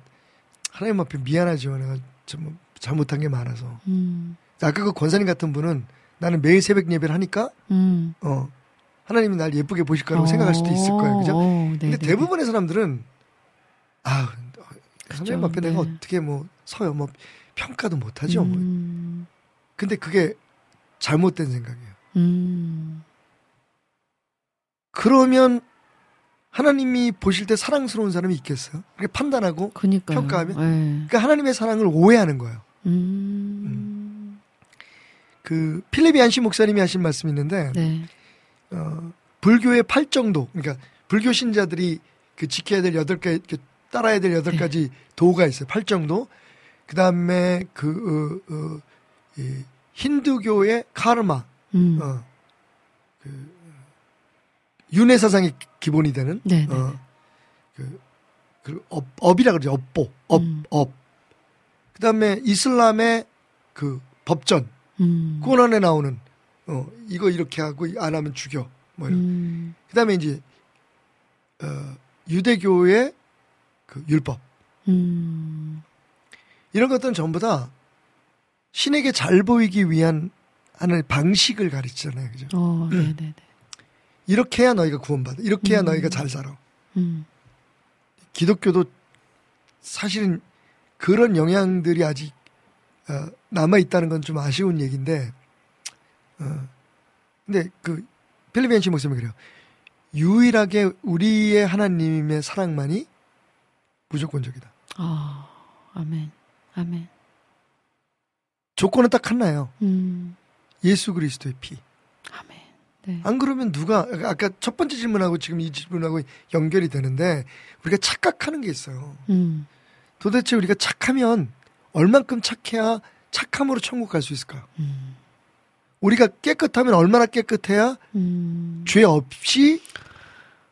하나님 앞에 미안하지요. 내가 좀 잘못한 게 많아서. 음. 아까 그 권사님 같은 분은 나는 매일 새벽 예배를 하니까 음. 어 하나님이 날 예쁘게 보실 거라고 생각할 수도 있을 거예요. 그죠? 어, 네, 근데 네, 대부분의 사람들은 아 하나님 앞에 네. 내가 어떻게 뭐 서요 뭐 평가도 못 하죠. 뭐. 음. 근데 그게 잘못된 생각이에요. 음. 그러면 하나님이 보실 때 사랑스러운 사람이 있겠어요? 그렇게 판단하고 그니까요. 평가하면? 네. 그러니까 하나님의 사랑을 오해하는 거예요. 음. 그 필리비 안시 목사님이 하신 말씀이 있는데 네. 어, 불교의 팔 정도 그러니까 불교 신자들이 그 지켜야 될 여덟 가지 그 따라야 될 여덟 네. 가지 도가 있어요. 팔 정도. 그 다음에 그 어, 어, 이 힌두교의 카르마 음. 어, 그 윤회 사상이 기본이 되는 네, 네. 어, 그, 그 업, 업이라 그러죠. 업보, 업, 음. 업. 그 다음에 이슬람의 그 법전, 음. 꾸란에 나오는 어 이거 이렇게 하고 안 하면 죽여. 뭐 이런. 음. 그다음에 이제 어 유대교의 그 율법 음. 이런 것들은 전부 다 신에게 잘 보이기 위한 하는 방식을 가르치잖아요. 그죠? 어, 네, 네, 네. 이렇게 해야 너희가 구원받아. 이렇게 해야 음. 너희가 잘 살아. 음. 기독교도 사실은 그런 영향들이 아직 어, 남아 있다는 건 좀 아쉬운 얘기인데, 어, 근데 그 필리핀 씨 목사님이 그래요. 유일하게 우리의 하나님의 사랑만이 무조건적이다. 아, 아멘. 아멘. 조건은 딱 하나예요. 음. 예수 그리스도의 피. 아멘. 네. 안 그러면 누가 아까 첫 번째 질문하고 지금 이 질문하고 연결이 되는데 우리가 착각하는 게 있어요. 음. 도대체 우리가 착하면 얼만큼 착해야 착함으로 천국 갈 수 있을까요? 음. 우리가 깨끗하면 얼마나 깨끗해야 음. 죄 없이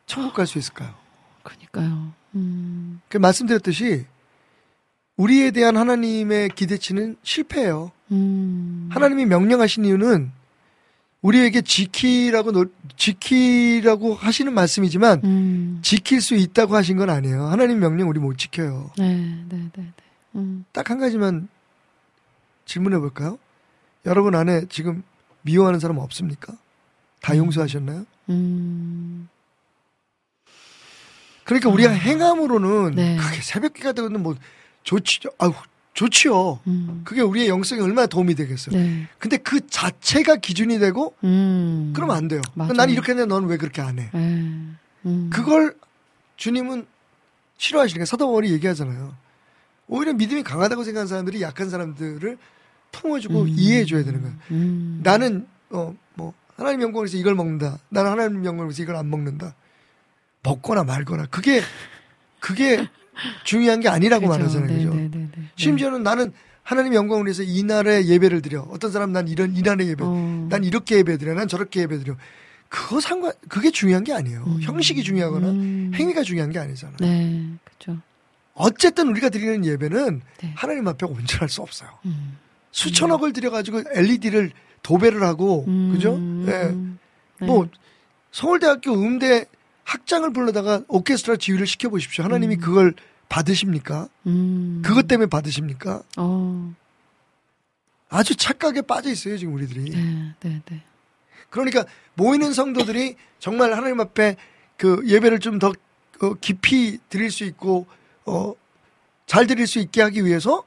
천국 갈 수 있을까요? 그니까요. 음. 그 말씀드렸듯이 우리에 대한 하나님의 기대치는 실패예요. 음. 하나님이 명령하신 이유는 우리에게 지키라고 노- 지키라고 하시는 말씀이지만 음. 지킬 수 있다고 하신 건 아니에요. 하나님 명령 우리 못 지켜요. 네, 네, 네, 네. 음. 딱한 가지만 질문해 볼까요? 여러분 안에 지금 미워하는 사람 없습니까? 다 음. 용서하셨나요? 음. 그러니까 우리가 행함으로는 네. 그게 새벽기가 되거든 뭐 좋지, 아우 좋지요. 음. 그게 우리의 영성에 얼마나 도움이 되겠어요. 네. 근데 그 자체가 기준이 되고 음. 그러면 안 돼요. 맞아요. 난 이렇게 했는데 너는 왜 그렇게 안 해? 네. 음. 그걸 주님은 싫어하시니까 사도 바울이 얘기하잖아요. 오히려 믿음이 강하다고 생각하는 사람들이 약한 사람들을 품어주고 음. 이해해줘야 되는 거예요. 음. 나는 어 뭐 하나님 영광을 위해서 이걸 먹는다. 나는 하나님 영광을 위해서 이걸 안 먹는다. 먹거나 말거나 그게 그게 중요한 게 아니라고 그죠. 말하잖아요. 네, 그죠? 네, 네, 네. 심지어는 나는 하나님 영광을 위해서 이 날에 예배를 드려. 어떤 사람 난 이런 이 날에 예배. 어. 난 이렇게 예배 드려. 난 저렇게 예배 드려. 그거 상관 그게 중요한 게 아니에요. 음. 형식이 중요하거나 음. 행위가 중요한 게 아니잖아요. 네, 그죠. 어쨌든 우리가 드리는 예배는 네. 하나님 앞에 온전할 수 없어요. 음. 수천억을 들여가지고 LED를 도배를 하고 그죠? 음. 예. 네. 뭐 서울대학교 음대 학장을 불러다가 오케스트라 지휘를 시켜 보십시오. 하나님이 음. 그걸 받으십니까? 음. 그것 때문에 받으십니까? 어. 아주 착각에 빠져 있어요, 지금 우리들이. 네, 네, 네. 그러니까 모이는 성도들이 정말 하나님 앞에 그 예배를 좀더 어, 깊이 드릴 수 있고 어, 잘 드릴 수 있게 하기 위해서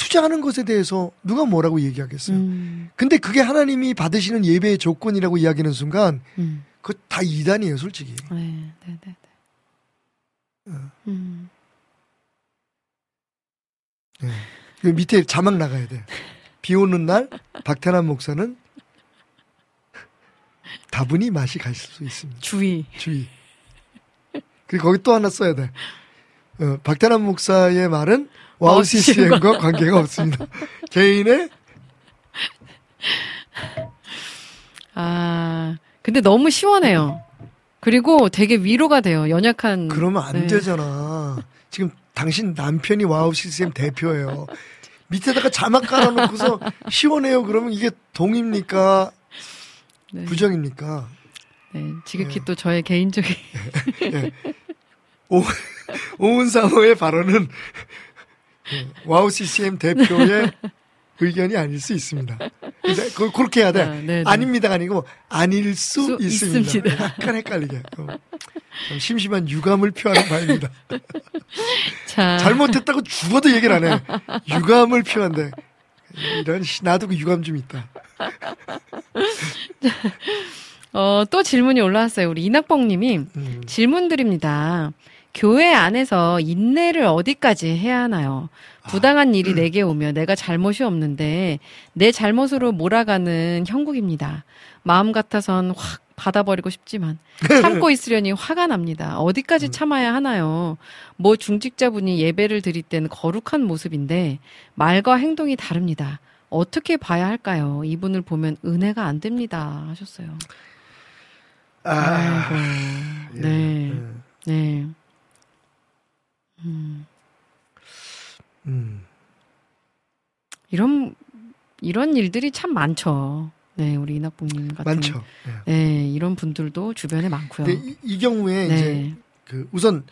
투자하는 것에 대해서 누가 뭐라고 얘기하겠어요. 음. 근데 그게 하나님이 받으시는 예배의 조건이라고 이야기하는 순간 음. 그거 다 이단이에요, 솔직히. 네, 네, 네, 네. 어. 음. 그 밑에 자막 나가야 돼. 비 오는 날 박태남 목사는 다분히 맛이 가실 수 있습니다. 주의. 주의. 그리고 거기 또 하나 써야 돼. 어, 박태남 목사의 말은 와우 CCM과 관계가 없습니다. 개인의 아, 근데 너무 시원해요. 그리고 되게 위로가 돼요. 연약한. 그러면 안 네. 되잖아. 지금 당신 남편이 와우 CCM 대표예요. 밑에다가 자막 깔아놓고서 시원해요. 그러면 이게 동입니까? 네. 부정입니까? 네, 지극히 네. 또 저의 개인적인. 예. 오, 오은사모의 발언은 예, 와우 CCM 대표의 의견이 아닐 수 있습니다. 그걸 그렇게 해야 돼. 아, 네, 네. 아닙니다가 아니고 아닐 수, 수 있습니다. 있습니다. 약간 헷갈리게. 어. 좀 심심한 유감을 표하는 바입니다. 자. 잘못했다고 죽어도 얘기를 안 해. 유감을 표한대. 이런 씨, 나도 그 유감 좀 있다. 어, 또 질문이 올라왔어요. 우리 이낙봉 님이 음. 질문 드립니다. 교회 안에서 인내를 어디까지 해야 하나요? 부당한 일이 내게 오면 내가 잘못이 없는데 내 잘못으로 몰아가는 형국입니다. 마음 같아선 확 받아버리고 싶지만 참고 있으려니 화가 납니다. 어디까지 참아야 하나요? 뭐 중직자분이 예배를 드릴 때는 거룩한 모습인데 말과 행동이 다릅니다. 어떻게 봐야 할까요? 이분을 보면 은혜가 안 됩니다. 하셨어요. 아, 아이고. 예, 네. 예. 네. 음, 음. 이런, 이런 일들이 참 많죠. 네, 우리 이낙봉님 같은. 많죠. 예. 네, 이런 분들도 주변에 많고요. 이, 이 경우에 네. 이제 그 우선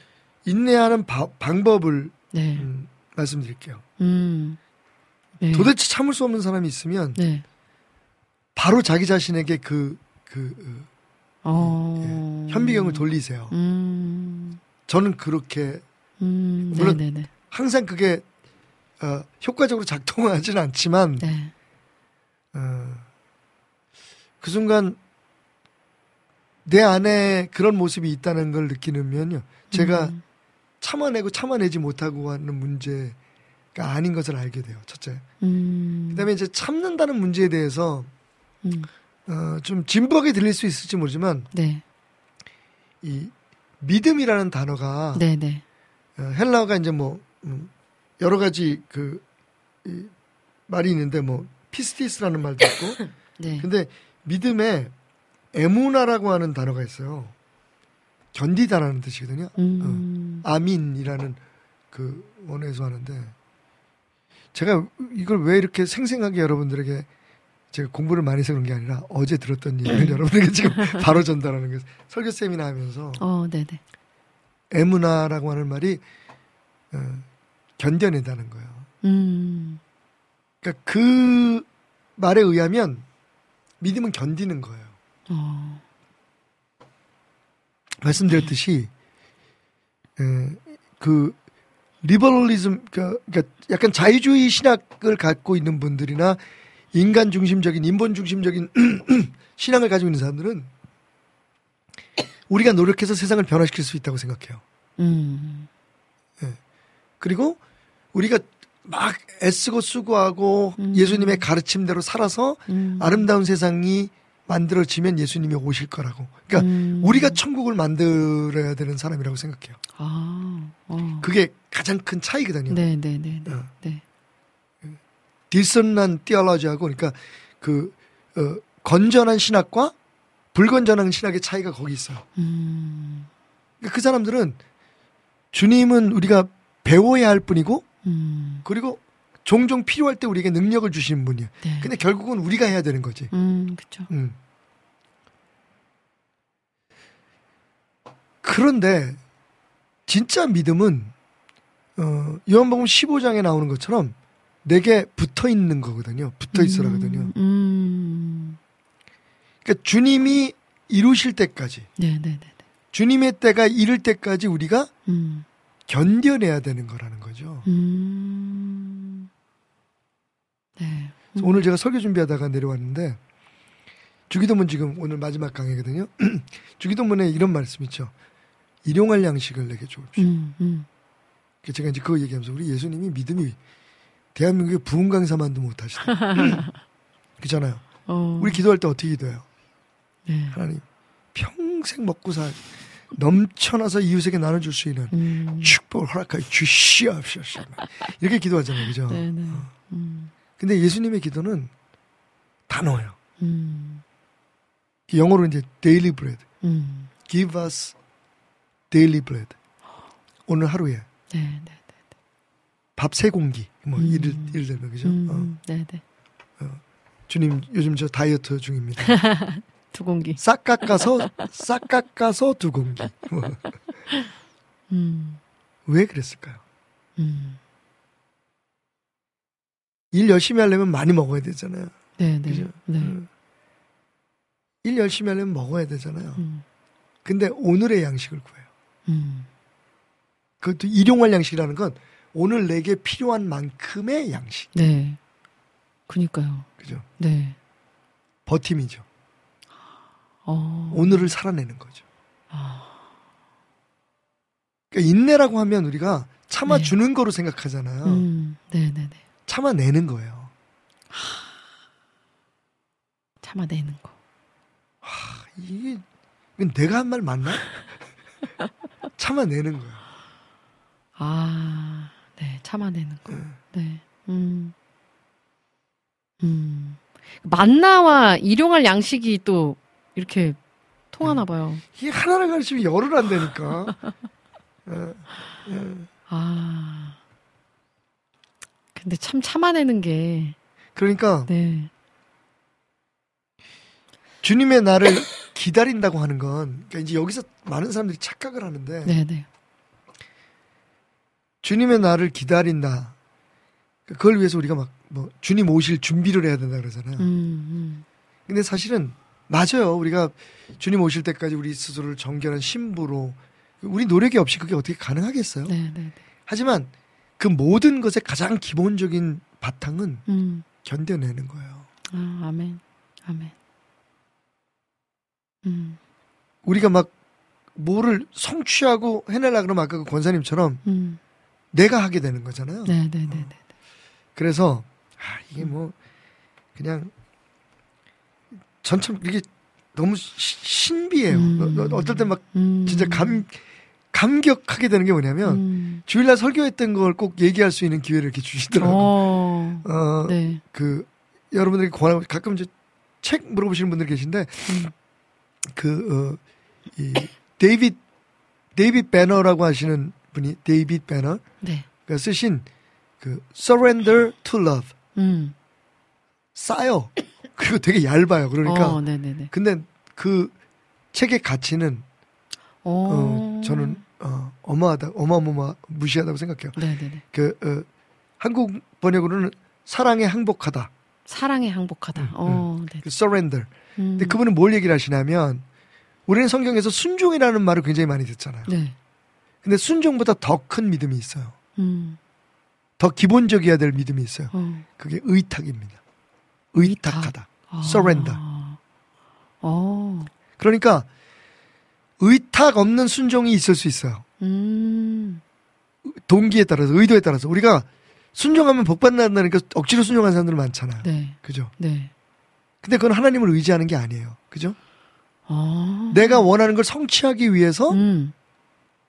인내하는 바- 방법을 네. 음, 말씀드릴게요. 음. 네. 도대체 참을 수 없는 사람이 있으면 네. 바로 자기 자신에게 그, 그, 어, 어. 예, 현미경을 돌리세요. 음. 저는 그렇게 음. 물론 네네네. 항상 그게 어, 효과적으로 작동하지는 않지만 네. 어, 그 순간 내 안에 그런 모습이 있다는 걸 느끼면요. 제가 음. 참아내고 참아내지 못하고 하는 문제가 아닌 것을 알게 돼요. 첫째. 음. 그다음에 이제 참는다는 문제에 대해서 음. 어, 좀 진부하게 들릴 수 있을지 모르지만 네. 이 믿음이라는 단어가 네 네. 어, 헬라어가 이제 뭐 음, 여러 가지 그 이, 말이 있는데 뭐 피스티스라는 말도 있고 네. 근데 믿음에 에무나라고 하는 단어가 있어요. 견디다라는 뜻이거든요. 음. 아민이라는 그 원어에서 하는데 제가 이걸 왜 이렇게 생생하게 여러분들에게 제가 공부를 많이 해서 그런 게 아니라 어제 들었던 얘기를 여러분에게 지금 바로 전달하는 거예요. 설교 세미나 하면서 어, 네네. 에무나라고 하는 말이 어, 견뎌낸다는 거예요. 음. 그러니까 그 말에 의하면 믿음은 견디는 거예요. 어. 말씀드렸듯이 에, 그 리버럴리즘 그- 그러니까 약간 자유주의 신학을 갖고 있는 분들이나 인간 중심적인 인본 중심적인 신앙을 가지고 있는 사람들은 우리가 노력해서 세상을 변화시킬 수 있다고 생각해요. 음. 그리고 우리가 막 애쓰고 수고하고 음. 예수님의 가르침대로 살아서 음. 아름다운 세상이 만들어지면 예수님이 오실 거라고. 그러니까 음. 우리가 천국을 만들어야 되는 사람이라고 생각해요. 아. 어. 그게 가장 큰 차이거든요. 네 네 네. 네. 어. 네. 딜선난 띠얼러지하고 그러니까 그 어, 건전한 신학과 불건전한 신학의 차이가 거기 있어요. 음. 그러니까 그 사람들은 주님은 우리가 배워야 할 뿐이고 음. 그리고 종종 필요할 때 우리에게 능력을 주시는 분이에요. 네. 근데 결국은 우리가 해야 되는 거지. 음, 그쵸. 음. 그런데 진짜 믿음은 어, 요한복음 15장에 나오는 것처럼 내게 붙어 있는 거거든요. 붙어 있어라거든요. 음, 음. 그러니까 주님이 이루실 때까지 네 네 네. 주님의 때가 이를 때까지 우리가 음. 견뎌내야 되는 거라는 거죠. 음. 네. 그래서 오늘 제가 설교 준비하다가 내려왔는데 주기도문 지금 오늘 마지막 강의거든요. 주기도문에 이런 말씀 있죠. 일용할 양식을 내게 주옵시오. 음, 음. 제가 이제 그거 얘기하면서 우리 예수님이 믿음이 대한민국의 부흥 강사만도 못하시다. 그잖아요. 어. 우리 기도할 때 어떻게 기도해요? 네. 하나님 평생 먹고 살 넘쳐나서 이웃에게 나눠줄 수 있는 음. 축복을 허락하여 주시옵소서. 이렇게 기도하잖아요, 그죠? 네네. 음. 근데 예수님의 기도는 단어예요. 음. 영어로 이제 daily bread, 음. give us daily bread. 오늘 하루에 네, 네. 밥 세 공기, 뭐 음. 이를 들면 그죠? 음, 어. 네네. 주님 요즘 저 다이어트 중입니다. 두 공기. 싹 깎아서 싹 깎아서 두 공기. 뭐. 음. 왜 그랬을까요? 음. 일 열심히 하려면 많이 먹어야 되잖아요. 네 네. 그죠? 네. 음. 일 열심히 하려면 먹어야 되잖아요. 음. 근데 오늘의 양식을 구해요. 음. 그것도 일용할 양식이라는 건 오늘 내게 필요한 만큼의 양식. 네. 그니까요. 그죠? 네. 버팀이죠. 어. 오늘을 살아내는 거죠. 아. 그러니까 인내라고 하면 우리가 참아 네. 주는 거로 생각하잖아요. 음. 네네네. 참아내는 거예요. 참아내는 거. 이게 이건 내가 한 말 맞나? 참아내는 거야. 아. 네. 참아내는 거. 네. 음. 음. 만나와 일용할 양식이 또 이렇게 통하나 봐요. 이게 하나를 가르치면 열을 안 되니까. 예, 예. 아. 근데 참 참아내는 게, 그러니까 네. 주님의 나를 기다린다고 하는 건 그러니까 이제 여기서 많은 사람들이 착각을 하는데 네네. 주님의 나를 기다린다. 그걸 위해서 우리가 막 뭐 주님 오실 준비를 해야 된다 그러잖아요. 음, 음. 근데 사실은 맞아요. 우리가 주님 오실 때까지 우리 스스로를 정결한 신부로 우리 노력이 없이 그게 어떻게 가능하겠어요? 네네네. 하지만 그 모든 것의 가장 기본적인 바탕은 음. 견뎌내는 거예요. 아, 아멘. 아멘. 음, 우리가 막 뭐를 성취하고 해내려 그러면 아까 그 권사님처럼 음. 내가 하게 되는 거잖아요. 네 네 네네. 그래서 아, 이게 뭐 그냥 전참 이게 너무 시- 신비해요. 음. 어, 어, 어떨 때막 음. 진짜 감 감격하게 되는 게 뭐냐면 음. 주일날 설교했던 걸 꼭 얘기할 수 있는 기회를 이렇게 주시더라고요. 어. 어, 네. 그 여러분들이 권하고 가끔 이제 책 물어보시는 분들 계신데 음. 그 어, 이 데이빗 데이빗 배너라고 하시는 분이 데이빗 배너 네. 가 쓰신 그 Surrender to Love 음. 싸요. 그리고 되게 얇아요. 그러니까 어. 근데 그 책의 가치는 어. 어, 저는 어, 어마하다 어마어마 무시하다고 생각해요. 네네네. 그 어, 한국 번역으로는 사랑에 항복하다. 사랑에 항복하다. 음, 어, 네. 그 surrender. 음. 근데 그분은 뭘 얘기를 하시냐면 우리는 성경에서 순종이라는 말을 굉장히 많이 듣잖아요. 네. 근데 순종보다 더 큰 믿음이 있어요. 음. 더 기본적이어야 될 믿음이 있어요. 어. 그게 의탁입니다. 의탁하다. 아. surrender. 어. 그러니까 의탁 없는 순종이 있을 수 있어요. 음. 동기에 따라서 의도에 따라서 우리가 순종하면 복 받는다니까 억지로 순종하는 사람들 많잖아요. 네. 그죠? 네. 근데 그건 하나님을 의지하는 게 아니에요. 그죠? 아. 내가 원하는 걸 성취하기 위해서 음.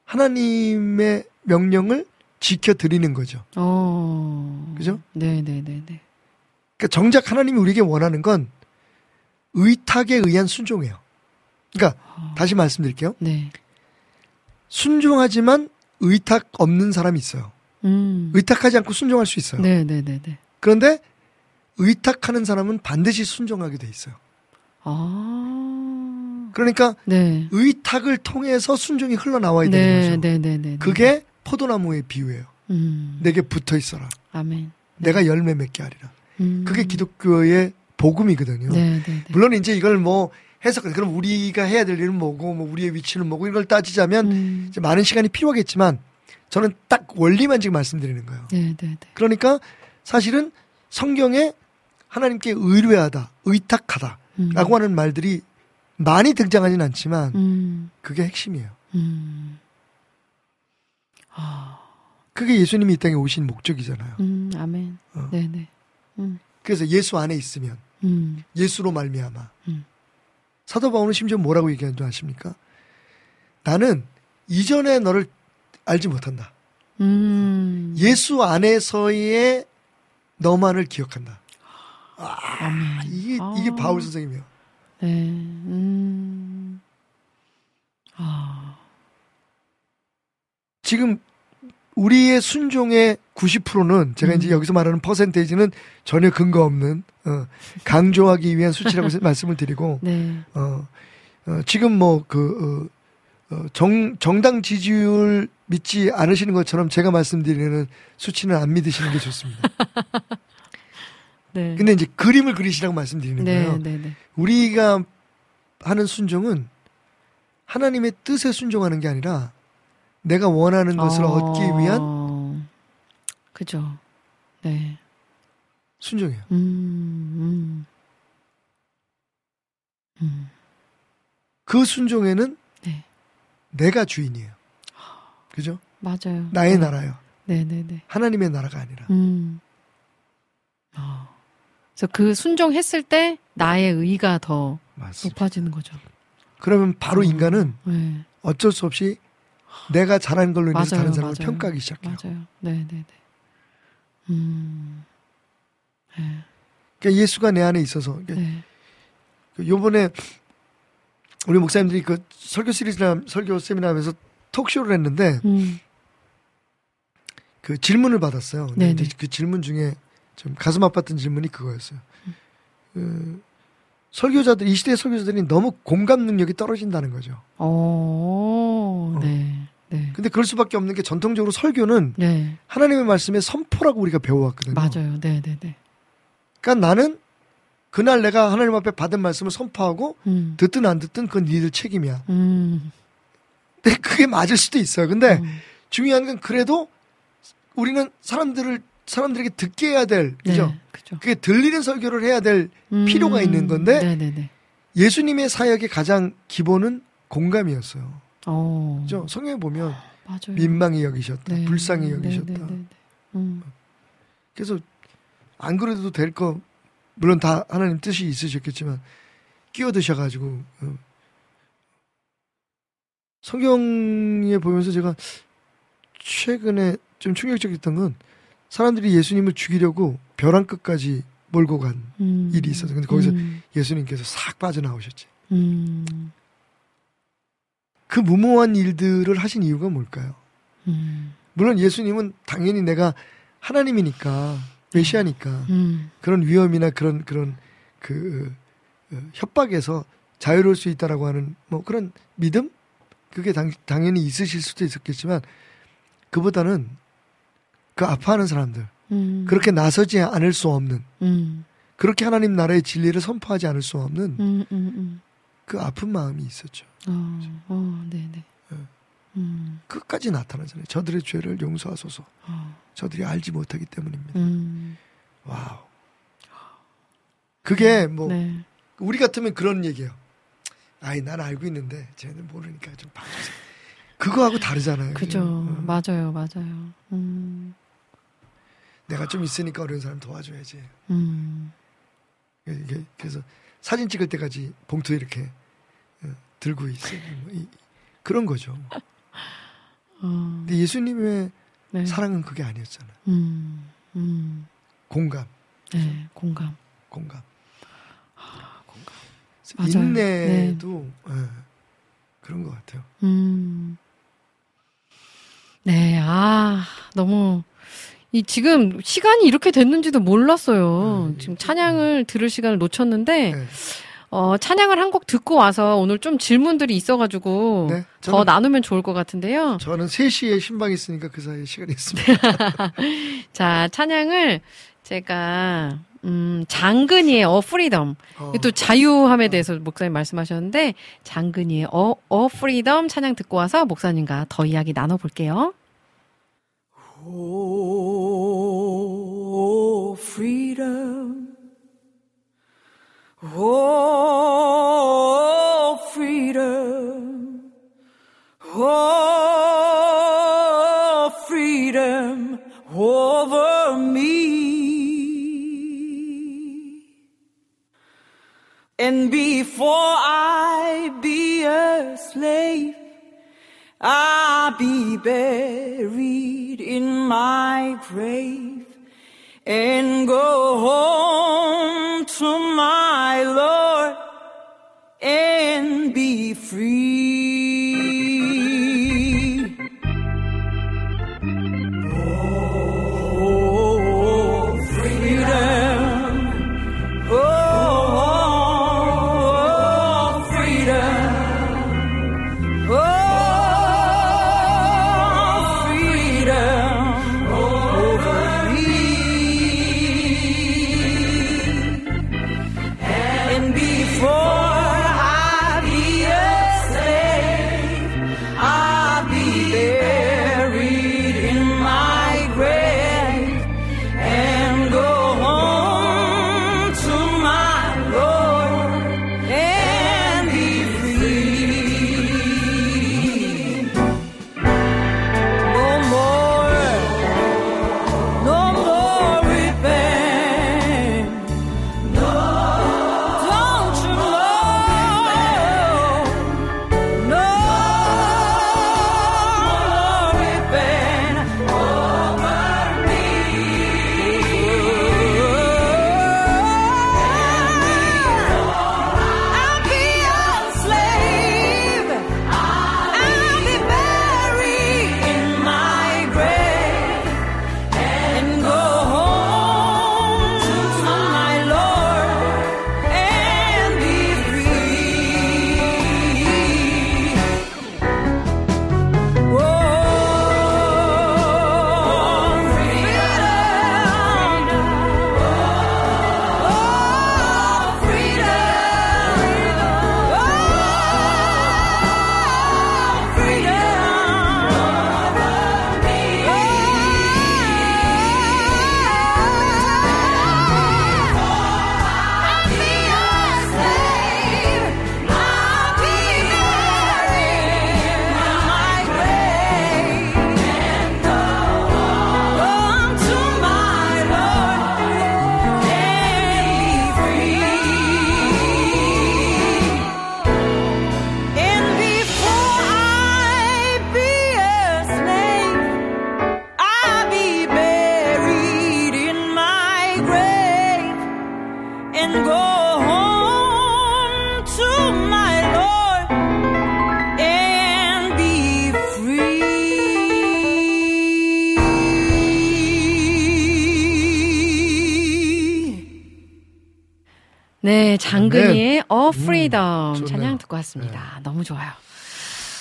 하나님의 명령을 지켜 드리는 거죠. 어. 그죠? 네 네 네 네. 그러니까 정작 하나님이 우리에게 원하는 건 의탁에 의한 순종이에요. 그러니까 아. 다시 말씀드릴게요. 네. 순종하지만 의탁 없는 사람이 있어요. 음. 의탁하지 않고 순종할 수 있어요. 네, 네, 네, 네. 그런데 의탁하는 사람은 반드시 순종하게 돼 있어요. 아. 그러니까 네. 의탁을 통해서 순종이 흘러나와야 되는 네, 거죠. 네, 네, 네. 그게 포도나무의 비유예요. 음. 내게 붙어 있어라. 아멘. 내가 열매 맺게 하리라. 음. 그게 기독교의 복음이거든요. 네, 네, 네. 물론 이제 이걸 뭐 해석, 그럼 우리가 해야 될 일은 뭐고, 뭐 우리의 위치는 뭐고, 이걸 따지자면 음. 이제 많은 시간이 필요하겠지만 저는 딱 원리만 지금 말씀드리는 거예요. 네, 네, 네. 그러니까 사실은 성경에 하나님께 의뢰하다, 의탁하다 음. 라고 하는 말들이 많이 등장하진 않지만 음. 그게 핵심이에요. 음. 아. 그게 예수님이 이 땅에 오신 목적이잖아요. 음. 아멘. 어. 네, 네. 음. 그래서 예수 안에 있으면 음. 예수로 말미암아 음. 사도 바울은 심지어 뭐라고 얘기하는 줄 아십니까? 나는 이전에 너를 알지 못한다. 음. 예수 안에서의 너만을 기억한다. 아멘. 이게 아. 이게 바울 선생님이에요. 네. 음. 아. 지금 우리의 순종의 90%는 제가 이제 음. 여기서 말하는 퍼센테이지는 전혀 근거 없는 어, 강조하기 위한 수치라고 말씀을 드리고 네. 어, 어, 지금 뭐그 어, 어, 정, 정당 지지율 믿지 않으시는 것처럼 제가 말씀드리는 수치는 안 믿으시는 게 좋습니다. 네. 근데 이제 그림을 그리시라고 말씀드리는 네, 거예요. 네, 네. 우리가 하는 순종은 하나님의 뜻에 순종하는 게 아니라 내가 원하는 것을 어. 얻기 위한 그죠. 네. 순종이에요. 음. 음. 음. 그 순종에는 네. 내가 주인이에요. 그죠? 맞아요. 나의 네. 나라요. 네, 네, 네. 하나님의 나라가 아니라. 음. 아. 그래서 그 순종했을 때 나의 의가 더 맞습니다. 높아지는 거죠. 그러면 바로 어. 인간은 네. 어쩔 수 없이 내가 잘한 걸로 인해서 맞아요, 다른 사람을 맞아요. 평가하기 시작해요. 맞아요. 네, 네, 네. 음. 네. 그러니까 예수가 내 안에 있어서 그러니까 네. 그 요번에 우리 목사님들이 그 설교 시리즈나 설교 세미나 하면서 톡쇼를 했는데 음. 그 질문을 받았어요. 근데 네네. 이제 그 질문 중에 좀 가슴 아팠던 질문이 그거였어요. 그 설교자들 이 시대 의 설교자들이 너무 공감 능력이 떨어진다는 거죠. 어, 어. 네. 네. 근데 그럴 수밖에 없는 게 전통적으로 설교는 네. 하나님의 말씀의 선포라고 우리가 배워왔거든요. 맞아요. 네, 네, 네. 그러니까 나는 그날 내가 하나님 앞에 받은 말씀을 선포하고 음. 듣든 안 듣든 그건 니들 책임이야. 음. 근데 그게 맞을 수도 있어요. 근데 음. 중요한 건 그래도 우리는 사람들을 사람들에게 듣게 해야 될 그죠? 네, 그죠. 그게 들리는 설교를 해야 될 필요가 있는 건데 네, 네, 네. 예수님의 사역의 가장 기본은 공감이었어요. 어. 그죠? 성경에 보면 맞아요. 민망히 여기셨다, 네. 불쌍히 네, 여기셨다. 네, 네, 네. 음. 그래서 안 그래도 될 거 물론 다 하나님 뜻이 있으셨겠지만 끼어드셔가지고 어. 성경에 보면서 제가 최근에 좀 충격적이었던 건 사람들이 예수님을 죽이려고 벼랑 끝까지 몰고 간 음. 일이 있어서 근데 거기서 음. 예수님께서 싹 빠져나오셨지. 음. 그 무모한 일들을 하신 이유가 뭘까요? 음. 물론 예수님은 당연히 내가 하나님이니까 메시아니까 음. 그런 위험이나 그런 그런 그 어, 협박에서 자유로울 수 있다라고 하는 뭐 그런 믿음 그게 당, 당연히 있으실 수도 있었겠지만 그보다는 그 아파하는 사람들 음. 그렇게 나서지 않을 수 없는 음. 그렇게 하나님 나라의 진리를 선포하지 않을 수 없는 음. 음. 음. 그 아픈 마음이 있었죠. 어. 어. 네, 네. 예. 음. 끝까지 나타나잖아요. 저들의 죄를 용서하소서. 어. 저들이 알지 못하기 때문입니다. 음. 와우. 그게 뭐 네. 우리 같으면 그런 얘기예요. 아이 난 알고 있는데 쟤는 모르니까 좀 봐주세요. 그거하고 다르잖아요. 그죠. 어. 맞아요. 맞아요. 음. 내가 좀 있으니까 어려운 사람 도와줘야지. 음. 이게 그래서 사진 찍을 때까지 봉투에 이렇게 어, 들고 있어요. 뭐 이- 그런 거죠. 어. 근데 예수님의 네. 사랑은 그게 아니었잖아요. 음. 음. 공감, 네. 공감. 공감. 공감. 그래서 맞아요. 인내도 예, 그런 것 같아요. 음. 네, 아, 너무 이 지금 시간이 이렇게 됐는지도 몰랐어요. 지금 찬양을 들을 시간을 놓쳤는데 네. 어, 찬양을 한 곡 듣고 와서 오늘 좀 질문들이 있어가지고 네, 더 저는- 나누면 좋을 것 같은데요. 저는 3시에 신방이 있으니까 그 사이에 시간이 있습니다. 자, 찬양을 제가 음, 장근이의 어 Freedom. 어. 또 자유함에 대해서 목사님 말씀하셨는데 장근이의 어, 어 Freedom 찬양 듣고 와서 목사님과 더 이야기 나눠 볼게요. Oh, freedom. Oh, freedom. Oh, freedom over me. And before I be a slave, I'll be buried in my grave and go home to my Lord and be free. Freedom. 찬양 듣고 왔습니다. 너무 좋아요.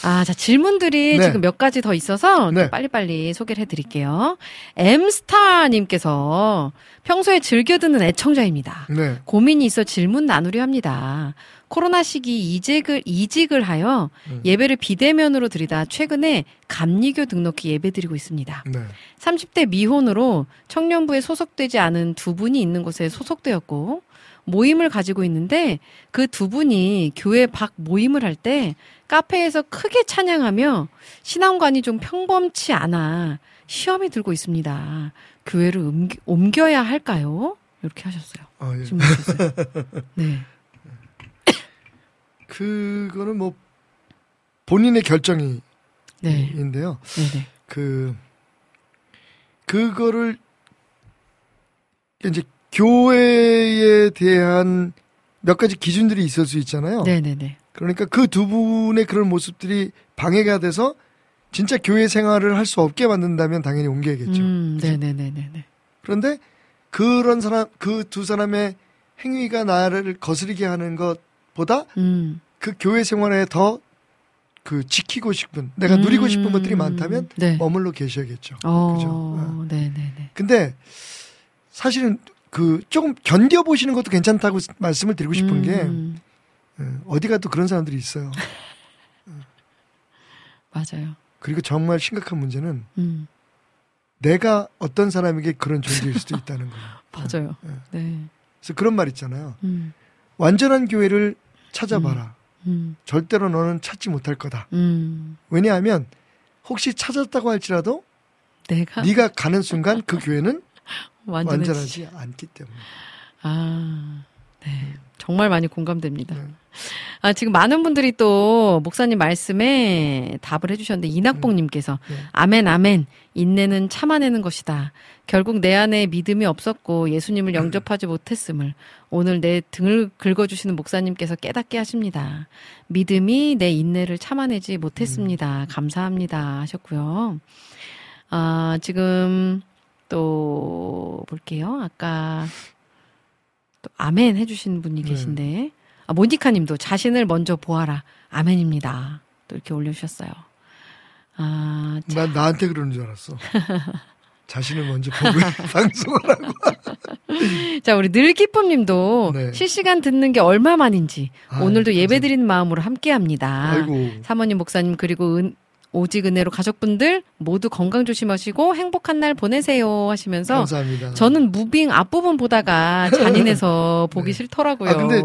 아, 자, 질문들이 네. 지금 몇 가지 더 있어서 좀 네. 빨리빨리 소개를 해드릴게요. 엠스타님께서 평소에 즐겨 듣는 애청자입니다. 네. 고민이 있어 질문 나누려 합니다. 코로나 시기 이직을, 이직을 하여 예배를 비대면으로 드리다 최근에 감리교 등록해 예배 드리고 있습니다. 네. 30대 미혼으로 청년부에 소속되지 않은 두 분이 있는 곳에 소속되었고 모임을 가지고 있는데 그 두 분이 교회 밖 모임을 할 때 카페에서 크게 찬양하며 신앙관이 좀 평범치 않아 시험이 들고 있습니다. 교회를 옮기, 옮겨야 할까요? 이렇게 하셨어요. 아, 예. 질문. 네. 그거는 뭐 본인의 결정인데요. 네. 네네. 그 그거를 이제 교회에 대한 몇 가지 기준들이 있을 수 있잖아요. 네네네. 그러니까 그 두 분의 그런 모습들이 방해가 돼서 진짜 교회 생활을 할 수 없게 만든다면 당연히 옮겨야겠죠. 음, 네네네네네. 그런데 그런 사람 그 두 사람의 행위가 나를 거스르게 하는 것보다 음. 그 교회 생활에 더 그 지키고 싶은 내가 누리고 싶은 음, 것들이 많다면 네. 머물러 계셔야겠죠. 어, 그죠? 네 네네. 근데 사실은 그 조금 견뎌 보시는 것도 괜찮다고 말씀을 드리고 싶은 게 음, 어, 어디 가도 그런 사람들이 있어요. 맞아요. 그리고 정말 심각한 문제는 음, 내가 어떤 사람에게 그런 존재일 수도 있다는 거예요. 맞아요. 네. 네. 그래서 그런 말 있잖아요. 음, 완전한 교회를 찾아봐라. 음, 절대로 너는 찾지 못할 거다. 음. 왜냐하면 혹시 찾았다고 할지라도 내가 네가 가는 순간 그 교회는 완전해지. 완전하지 않기 때문에. 아, 네. 정말 많이 공감됩니다. 네. 아, 지금 많은 분들이 또 목사님 말씀에 답을 해주셨는데, 이낙봉님께서, 네. 아멘, 아멘. 인내는 참아내는 것이다. 결국 내 안에 믿음이 없었고 예수님을 영접하지 못했음을 오늘 내 등을 긁어주시는 목사님께서 깨닫게 하십니다. 믿음이 내 인내를 참아내지 못했습니다. 감사합니다. 하셨고요. 아, 지금 또 볼게요. 아까 또 아멘 해주신 분이 네. 계신데 아, 모니카 님도 자신을 먼저 보아라. 아멘입니다. 또 이렇게 올려주셨어요. 아, 자, 난 나한테 그러는 줄 알았어. 자신을 먼저 보고 방송을 하고. 자, 우리 늘기쁨 님도 네. 실시간 듣는 게 얼마만인지 아유, 오늘도 예배 감사합니다. 드리는 마음으로 함께 합니다. 아이고. 사모님, 목사님, 그리고 은, 오직 은혜로 가족분들 모두 건강 조심하시고 행복한 날 보내세요 하시면서 감사합니다. 저는 무빙 앞부분 보다가 잔인해서 보기 싫더라고요. 아 근데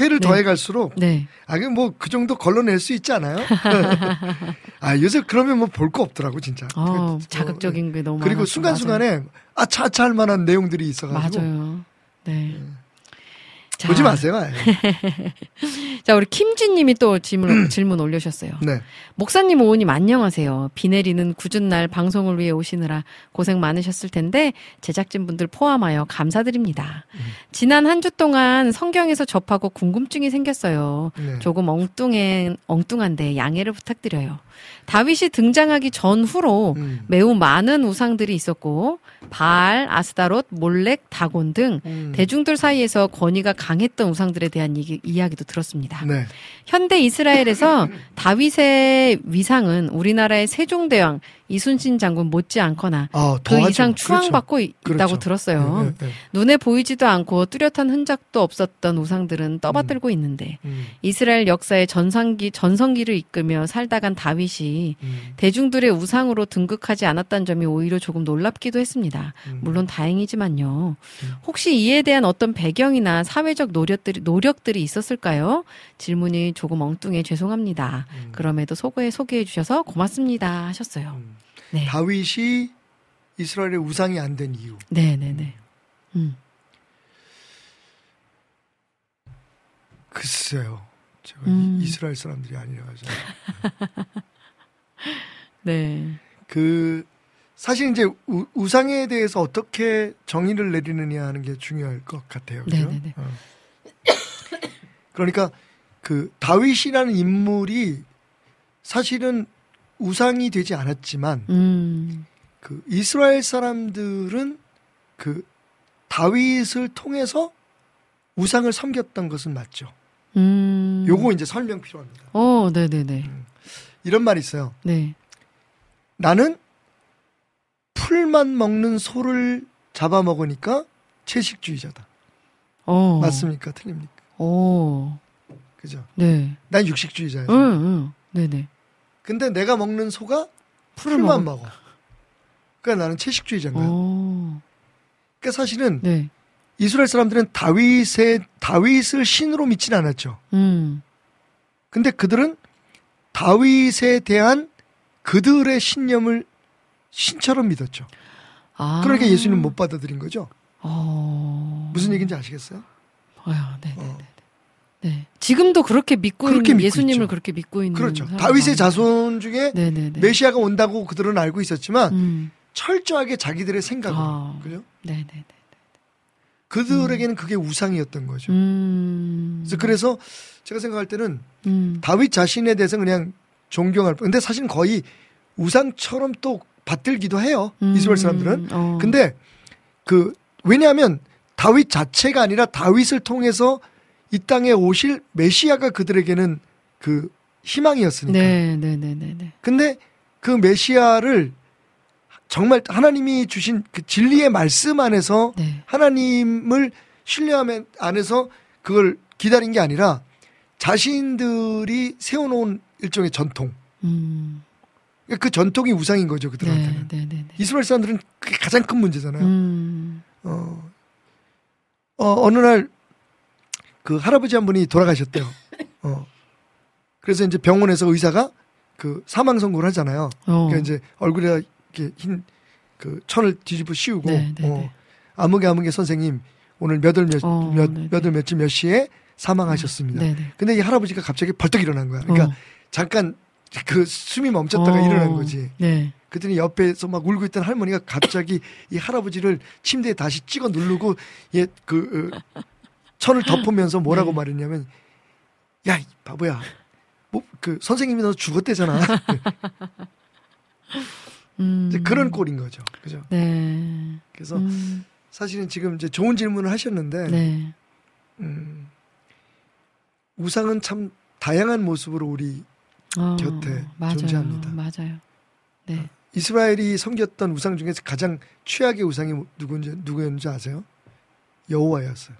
회를 네. 더해 갈수록 네. 아, 뭐그 정도 걸러낼 수 있지 않아요? 아, 요새 그러면 뭐 볼 거 없더라고, 진짜. 어, 그, 자극적인 게 너무 그리고. 순간순간에 아차아차 할 만한 내용들이 있어 가지고. 맞아요. 맞아요. 네. 자, 보지 마세요. 아예. 자, 우리 김진님이 또 질문, 질문 올려주셨어요. 네. 목사님, 오우님, 안녕하세요. 비 내리는 굳은 날 방송을 위해 오시느라 고생 많으셨을 텐데, 제작진분들 포함하여 감사드립니다. 지난 한 주 동안 성경에서 접하고 궁금증이 생겼어요. 네. 조금 엉뚱해, 엉뚱한데 양해를 부탁드려요. 다윗이 등장하기 전후로 음. 매우 많은 우상들이 있었고, 바알, 아스다롯, 몰렉, 다곤 등 음. 대중들 사이에서 권위가 강했던 우상들에 대한 이, 이야기도 들었습니다. 네. 현대 이스라엘에서 다윗의 위상은 우리나라의 세종대왕 이순신 장군 못지않거나 아, 그. 이상 추앙받고 이- 있다고 그렇죠. 들었어요. 네, 네, 눈에 보이지도 않고 뚜렷한 흔적도 없었던 우상들은 떠받들고 있는데 네. 음, 이스라엘 역사의 전성기 전성기를 이끌며 살다간 다윗이 음, 대중들의 우상으로 등극하지 않았다는 점이 오히려 조금 놀랍기도 했습니다. 음. 물론 다행이지만요. 혹시 이에 대한 어떤 배경이나 사회적 노력들이, 노력들이 있었을까요? 질문이 조금 엉뚱해 죄송합니다. 그럼에도 소개, 소개해 주셔서 고맙습니다. 하셨어요. 음. 네. 다윗이 이스라엘의 우상이 안 된 이유. 네네네. 음. 글쎄요. 제가 음. 이스라엘 사람들이 아니라 가지고. 네. 그 사실 이제 우, 우상에 대해서 어떻게 정의를 내리느냐 하는 게 중요할 것 같아요. 그죠? 네네네. 어. 그러니까 그 다윗이라는 인물이 사실은 우상이 되지 않았지만 음. 그 이스라엘 사람들은 그 다윗을 통해서 우상을 섬겼던 것은 맞죠. 음. 요거 이제 설명 필요합니다. 어, 네네네. 이런 말이 있어요. 네. 나는 풀만 먹는 소를 잡아먹으니까 채식주의자다. 어. 맞습니까? 틀립니까? 오. 그죠? 네. 난 육식주의자예요. 응, 응. 네네. 근데 내가 먹는 소가 풀만 먹어. 먹어. 그러니까 나는 채식주의자인 거야. 오. 그러니까 사실은 네. 이스라엘 사람들은 다윗의 다윗을 신으로 믿지는 않았죠. 음. 근데 그들은 다윗에 대한 그들의 신념을 신처럼 믿었죠. 아. 그러니까 예수님 못 받아들인 거죠. 어. 무슨 얘기인지 아시겠어요? 아유, 네네. 어. 네. 지금도 그렇게 믿고 그렇게 있는 믿고 예수님을 있죠. 그렇게 믿고 있는 그렇죠. 다윗의. 자손 중에 네네네. 메시아가 온다고 그들은 알고 있었지만 음. 철저하게 자기들의 생각으로 아. 그죠? 네 네 네. 그들에게는 그게 우상이었던 거죠. 음. 그래서 그래서 제가 생각할 때는 음. 다윗 자신에 대해서 그냥 존경할 뿐. 근데 사실 거의 우상처럼 또 받들기도 해요. 음, 이스라엘 사람들은. 어. 근데 그 왜냐하면 다윗 자체가 아니라 다윗을 통해서 이 땅에 오실 메시아가 그들에게는 그 희망이었으니까. 네, 네, 네, 네, 네. 근데 그 메시아를 정말 하나님이 주신 그 진리의 말씀 안에서 네. 하나님을 신뢰하면 안에서 그걸 기다린 게 아니라 자신들이 세워놓은 일종의 전통. 음. 그 전통이 우상인 거죠 네, 그들한테는. 네, 네, 네. 이스라엘 사람들은 그게 가장 큰 문제잖아요. 음. 어, 어, 어느 날 그 할아버지 한 분이 돌아가셨대요. 어. 그래서 이제 병원에서 의사가 그 사망 선고를 하잖아요. 어. 그러니까 이제 얼굴에 이렇게 흰 그 천을 뒤집어 씌우고 네, 네, 어, 네. 아무개 아무개 선생님 오늘 몇월 몇, 어, 몇, 네, 몇월 며칠 몇 시에 사망하셨습니다. 네, 네. 근데 이 할아버지가 갑자기 벌떡 일어난 거야. 그러니까 어. 잠깐 그 숨이 멈췄다가 어. 일어난 거지. 네. 그랬더니 옆에서 막 울고 있던 할머니가 갑자기 이 할아버지를 침대에 다시 찍어 누르고 얘그 어, 천을 덮으면서 뭐라고 네. 말했냐면 야 이 바보야 뭐 그 선생님이 너 죽었대잖아 음. 이제 그런 꼴인 거죠 그죠 네. 그래서 음. 사실은 지금 이제 좋은 질문을 하셨는데 네. 음, 우상은 참 다양한 모습으로 우리 어, 곁에 맞아요. 존재합니다. 맞아요. 네. 이스라엘이 섬겼던 우상 중에서 가장 최악의 우상이 누군지 누구였는지 아세요? 여호와였어요.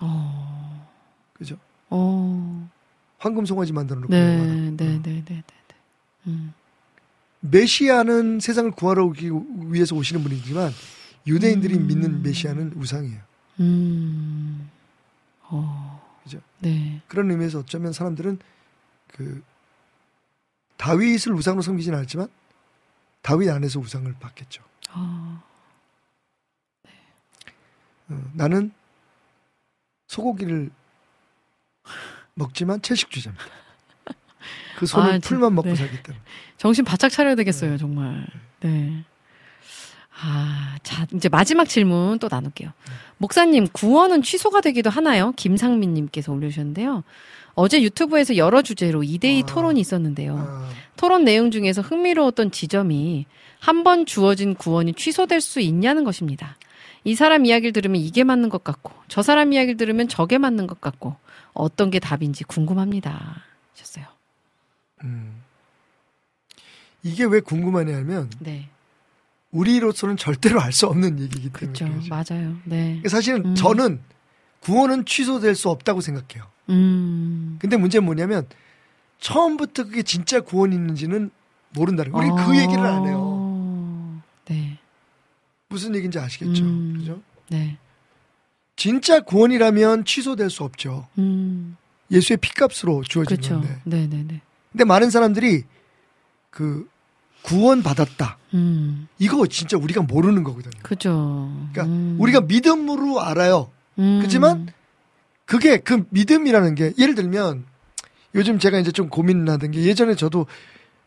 어. 그죠? 어. 황금 송아지 만들어 놓고 네. 네, 네, 네, 네, 네. 음. 메시아는 세상을 구하러 오기 위해서 오시는 분이지만 유대인들이 음. 믿는 메시아는 우상이에요. 음. 어. 그죠? 네. 그런 의미에서 어쩌면 사람들은 그 다윗을 우상으로 섬기지는 않았지만 다윗 안에서 우상을 받겠죠. 어. 어, 나는 소고기를 먹지만 채식주자입니다. 그 손을 아, 진- 풀만 먹고 네. 살기 때문에. 정신 바짝 차려야 되겠어요, 정말. 네. 아, 자, 이제 마지막 질문 또 나눌게요. 목사님, 구원은 취소가 되기도 하나요? 김상민님께서 올려주셨는데요. 어제 유튜브에서 여러 주제로 2대2 아. 토론이 있었는데요. 아, 토론 내용 중에서 흥미로웠던 지점이 한 번 주어진 구원이 취소될 수 있냐는 것입니다. 이 사람 이야기를 들으면 이게 맞는 것 같고, 저 사람 이야기를 들으면 저게 맞는 것 같고, 어떤 게 답인지 궁금합니다. 하셨어요. 음. 이게 왜 궁금하냐면 네. 우리로서는 절대로 알 수 없는 얘기이기 때문에 그렇죠. 맞아요. 네. 사실은 음. 저는 구원은 취소될 수 없다고 생각해요. 음. 근데 문제는 뭐냐면 처음부터 그게 진짜 구원이 있는지는 모른다는 거예요. 우리 그 아. 얘기를 안 해요. 네. 무슨 얘기인지 아시겠죠? 음. 그죠? 네. 진짜 구원이라면 취소될 수 없죠. 음. 예수의 피값으로 주어진 그렇죠. 건데. 네, 네, 네. 근데 많은 사람들이 그 구원 받았다. 음. 이거 진짜 우리가 모르는 거거든요. 그죠. 그러니까 음. 우리가 믿음으로 알아요. 음. 그렇지만 그게 그 믿음이라는 게 예를 들면 요즘 제가 이제 좀 고민하던 게 예전에 저도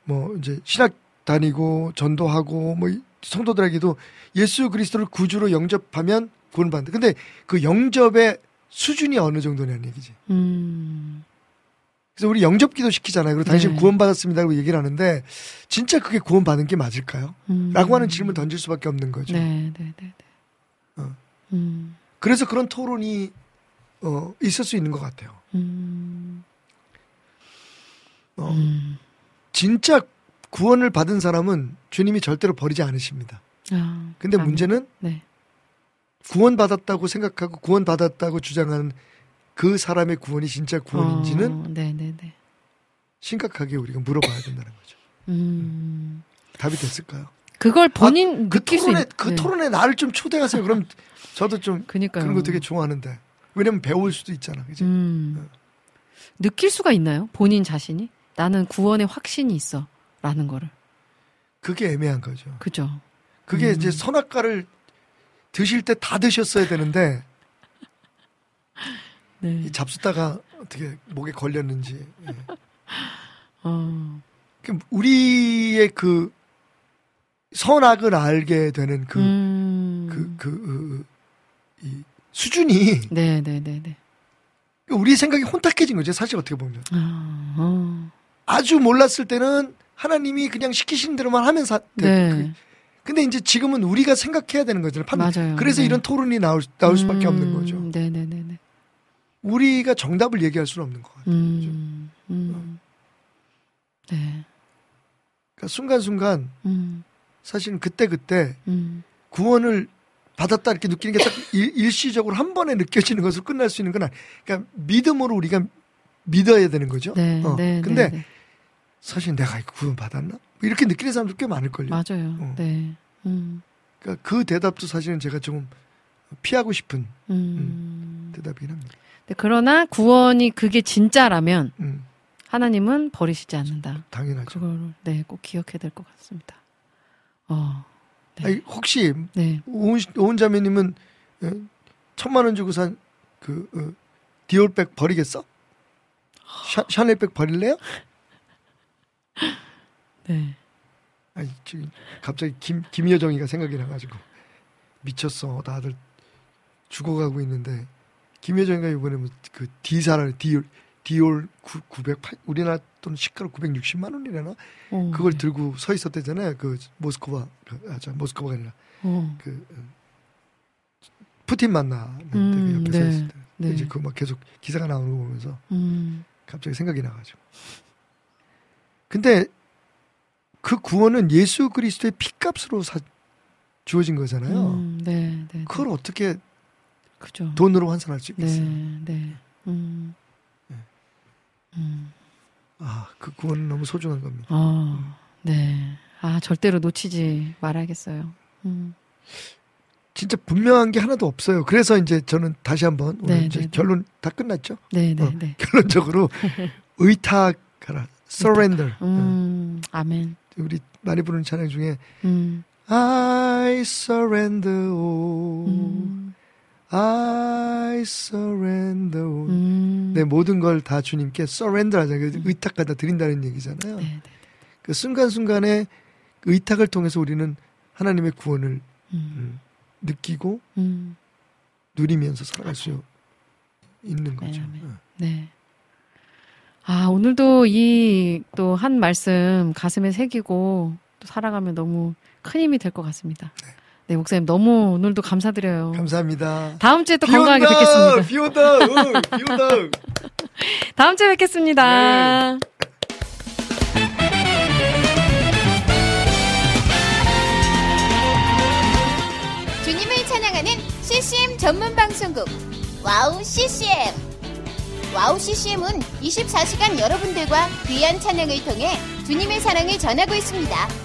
뭐 이제 신학 다니고 전도하고 뭐 성도들에게도 예수 그리스도를 구주로 영접하면 구원받는다. 근데 그 영접의 수준이 어느 정도냐는 얘기지. 음. 그래서 우리 영접 기도 시키잖아요. 그리고 당신 네. 구원받았습니다라고 얘기를 하는데 진짜 그게 구원받은 게 맞을까요? 음. 라고 하는 질문 던질 수밖에 없는 거죠. 네, 네, 네, 네. 어. 음. 그래서 그런 토론이 어, 있을 수 있는 것 같아요. 음. 어, 음. 진짜 구원을 받은 사람은 주님이 절대로 버리지 않으십니다. 아. 근데 아, 문제는 네. 구원받았다고 생각하고 구원받았다고 주장하는 그 사람의 구원이 진짜 구원인지는 어, 네, 네, 네. 심각하게 우리가 물어봐야 된다는 거죠. 음. 답이 됐을까요? 그걸 본인 그 느낄 수 토론에 있... 그 네. 토론에 나를 좀 초대하세요. 그럼 저도 좀 그니까요. 그런 거 되게 좋아하는데 왜냐면 배울 수도 있잖아. 그지? 음. 느낄 수가 있나요? 본인 자신이? 나는 구원의 확신이 있어. 라는 거를. 그게 애매한 거죠. 그죠? 그게 음. 이제 선악과를 드실 때 다 드셨어야 되는데 네. 이 잡수다가 어떻게 목에 걸렸는지. 예. 어. 그 우리의 그 선악을 알게 되는 그, 음. 그, 그, 어, 이 수준이 네, 네, 네, 네. 우리 생각이 혼탁해진 거죠. 사실 어떻게 보면. 아, 어. 아주 몰랐을 때는 하나님이 그냥 시키시는 대로만 하면 사. 네. 그- 근데 이제 지금은 우리가 생각해야 되는 거잖아요. 판- 맞아요. 그래서 네. 이런 토론이 나올, 나올 수밖에 없는 음, 거죠. 네네네네. 우리가 정답을 얘기할 수는 없는 것 같아요. 음, 음. 네. 그러니까 순간순간 음, 사실은 그때 그때 음. 구원을 받았다 이렇게 느끼는 게 딱 일시적으로 한 번에 느껴지는 것으로 끝날 수 있는 건 아니. 그러니까 믿음으로 우리가 믿어야 되는 거죠. 네, 어. 네, 근데 네, 네. 사실 내가 이거 구원 받았나? 뭐 이렇게 느끼는 사람들 꽤 많을걸요. 맞아요. 어. 네. 음, 그러니까 그 대답도 사실은 제가 좀 피하고 싶은 음. 대답이긴 합니다. 네, 그러나 구원이 그게 진짜라면 음, 하나님은 버리시지 않는다. 당연하죠. 그걸 네, 꼭 기억해야 될 것 같습니다. 어, 네. 아니, 혹시 네. 오은, 씨- 오은 자매님은 어, 천만 원 주고 산그 어, 디올백 버리겠어? 샤, 샤넬백 버릴래요? 네. 아니 지금 갑자기 김 김여정이가 생각이 나가지고 미쳤어 다들 죽어가고 있는데 김여정이가 이번에 뭐그 디사를 디올 디올 9, 908 우리나라 돈 시가로 960만 원이래나 어, 그걸 네. 들고 서 있었대잖아요 그 모스크바 그, 아, 저 모스크바가 아니라 어, 그 어, 푸틴 만나는 음, 데 옆에 서 네, 있을 때 네. 이제 그 막 계속 기사가 나오는 거 보면서 음, 갑자기 생각이 나가지고. 근데 그 구원은 예수 그리스도의 피값으로 사, 주어진 거잖아요. 음, 네, 네, 네. 그걸 어떻게 그죠. 돈으로 환산할 수 네, 있겠어요? 네. 음. 음. 아, 그 구원은 너무 소중한 겁니다. 어, 네. 아, 절대로 놓치지 말아야겠어요. 음. 진짜 분명한 게 하나도 없어요. 그래서 이제 저는 다시 한번 오늘 네, 이제 네, 네. 결론 다 끝났죠? 네, 네, 어, 네. 결론적으로 의탁하라, surrender. 음, 아멘. 어, 우리 많이 부르는 찬양 중에 음, I surrender all, 음, I surrender. 음. 내 모든 걸 다 주님께 surrender 하잖아요. 그 의탁하다 드린다는 얘기잖아요. 네, 네. 그 순간순간에 의탁을 통해서 우리는 하나님의 구원을 음, 음, 느끼고 음, 누리면서 살아갈 수 있는 거죠. 아멘. 네. 아, 오늘도 이 또 한 말씀 가슴에 새기고 또 살아가면 너무 큰 힘이 될 것 같습니다. 네, 목사님 너무 오늘도 감사드려요. 감사합니다. 다음 주에 또비 건강하게! 뵙겠습니다. 비 온다! 응, 비 온다! 다음 주에 뵙겠습니다. 네. 주님을 찬양하는 CCM 전문 방송국 와우 CCM 와우 CCM은 24시간 여러분들과 귀한 찬양을 통해 주님의 사랑을 전하고 있습니다.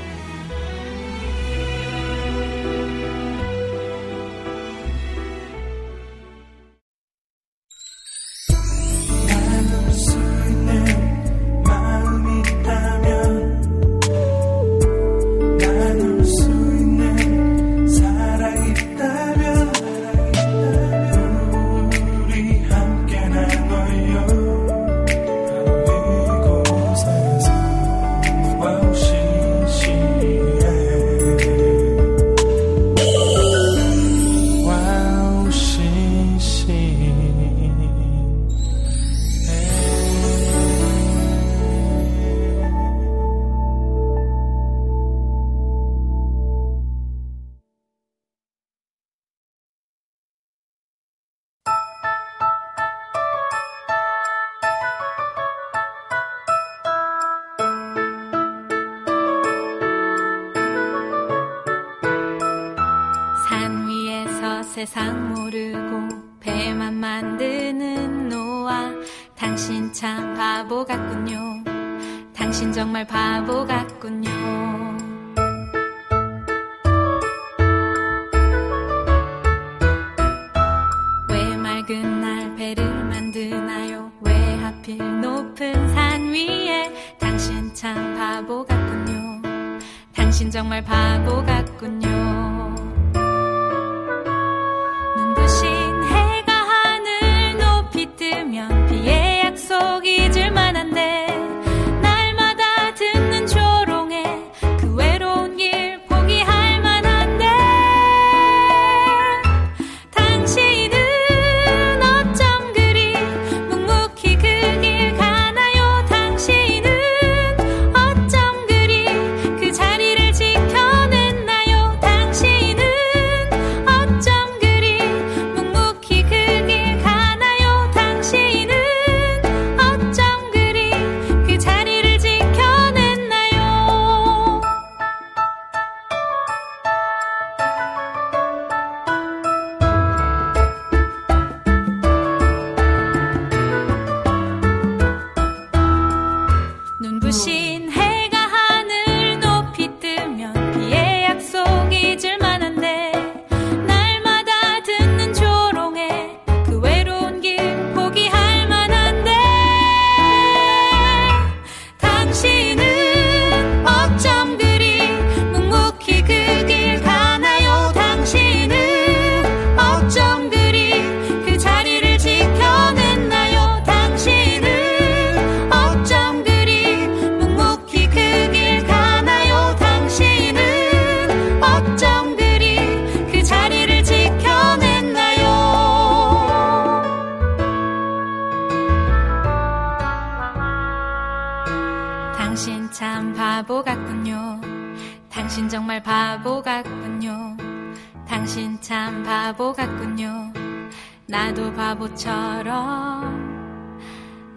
바보처럼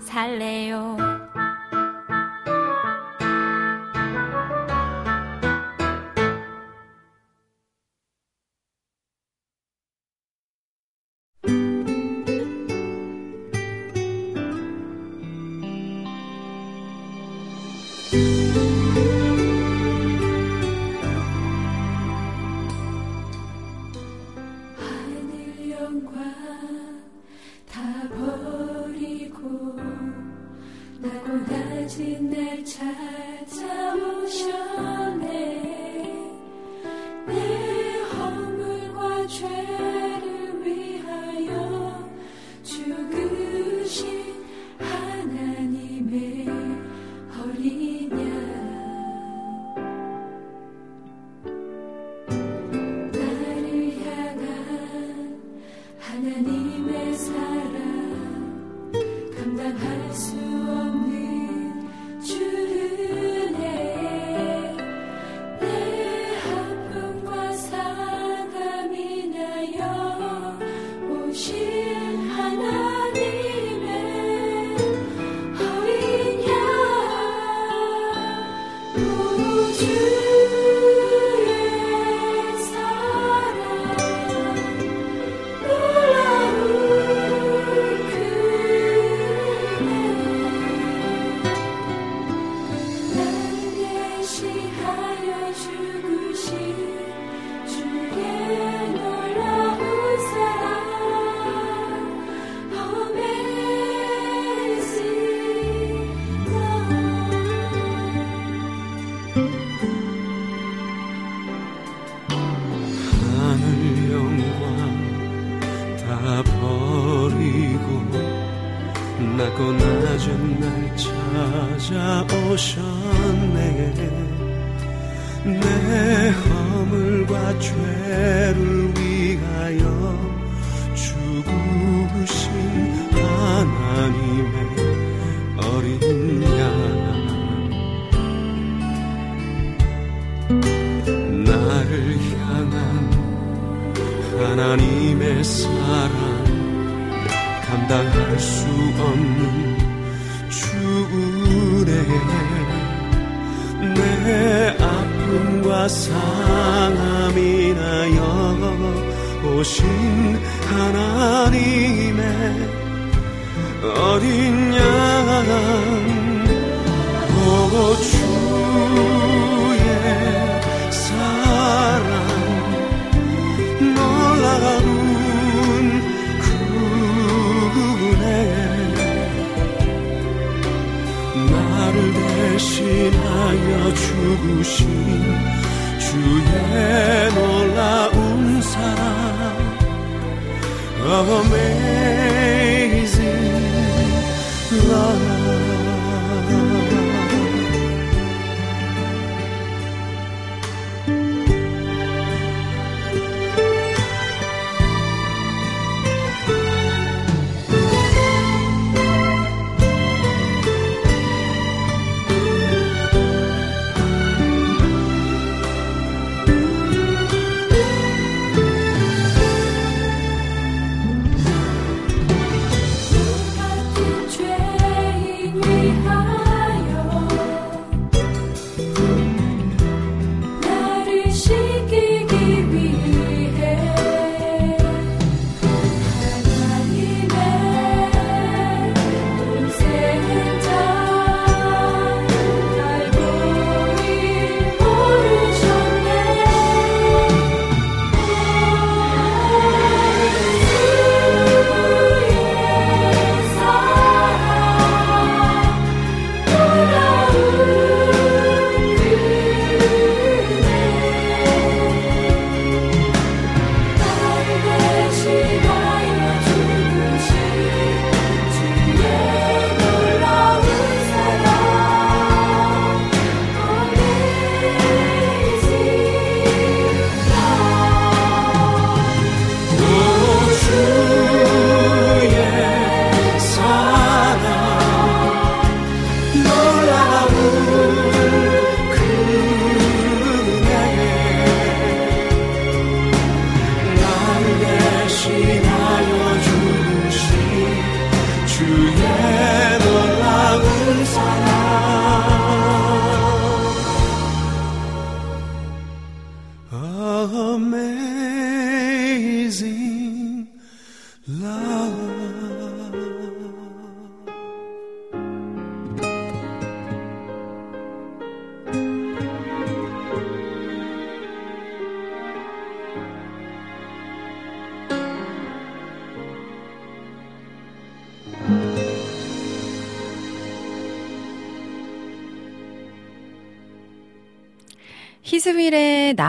살래요.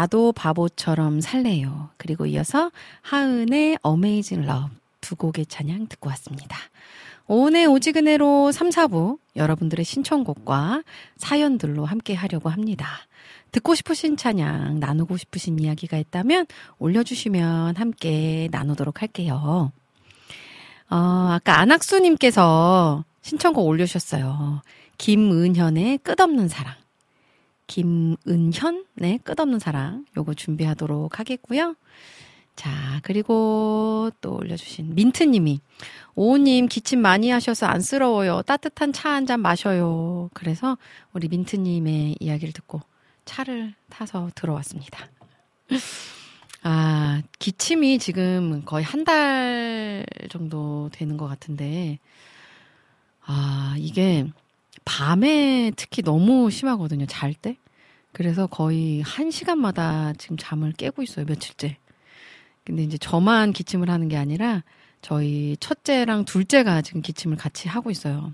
나도 바보처럼 살래요. 그리고 이어서 하은의 Amazing Love 두 곡의 찬양 듣고 왔습니다. 오늘 오직 은혜로 3, 4부 여러분들의 신청곡과 사연들로 함께 하려고 합니다. 듣고 싶으신 찬양, 나누고 싶으신 이야기가 있다면 올려주시면 함께 나누도록 할게요. 어, 아까 안학수님께서 신청곡 올려주셨어요. 김은현의 끝없는 사랑. 김은현, 네, 끝없는 사랑. 요거 준비하도록 하겠고요. 자, 그리고 또 올려주신 민트님이 오우님 기침 많이 하셔서 안쓰러워요. 따뜻한 차 한 잔 마셔요. 그래서 우리 민트님의 이야기를 듣고 차를 타서 들어왔습니다. 아, 기침이 지금 거의 한 달 정도 되는 것 같은데, 아, 이게 밤에 특히 너무 심하거든요. 잘 때. 그래서 거의 한 시간마다 지금 잠을 깨고 있어요. 며칠째. 근데 이제 저만 기침을 하는 게 아니라 저희 첫째랑 둘째가 지금 기침을 같이 하고 있어요.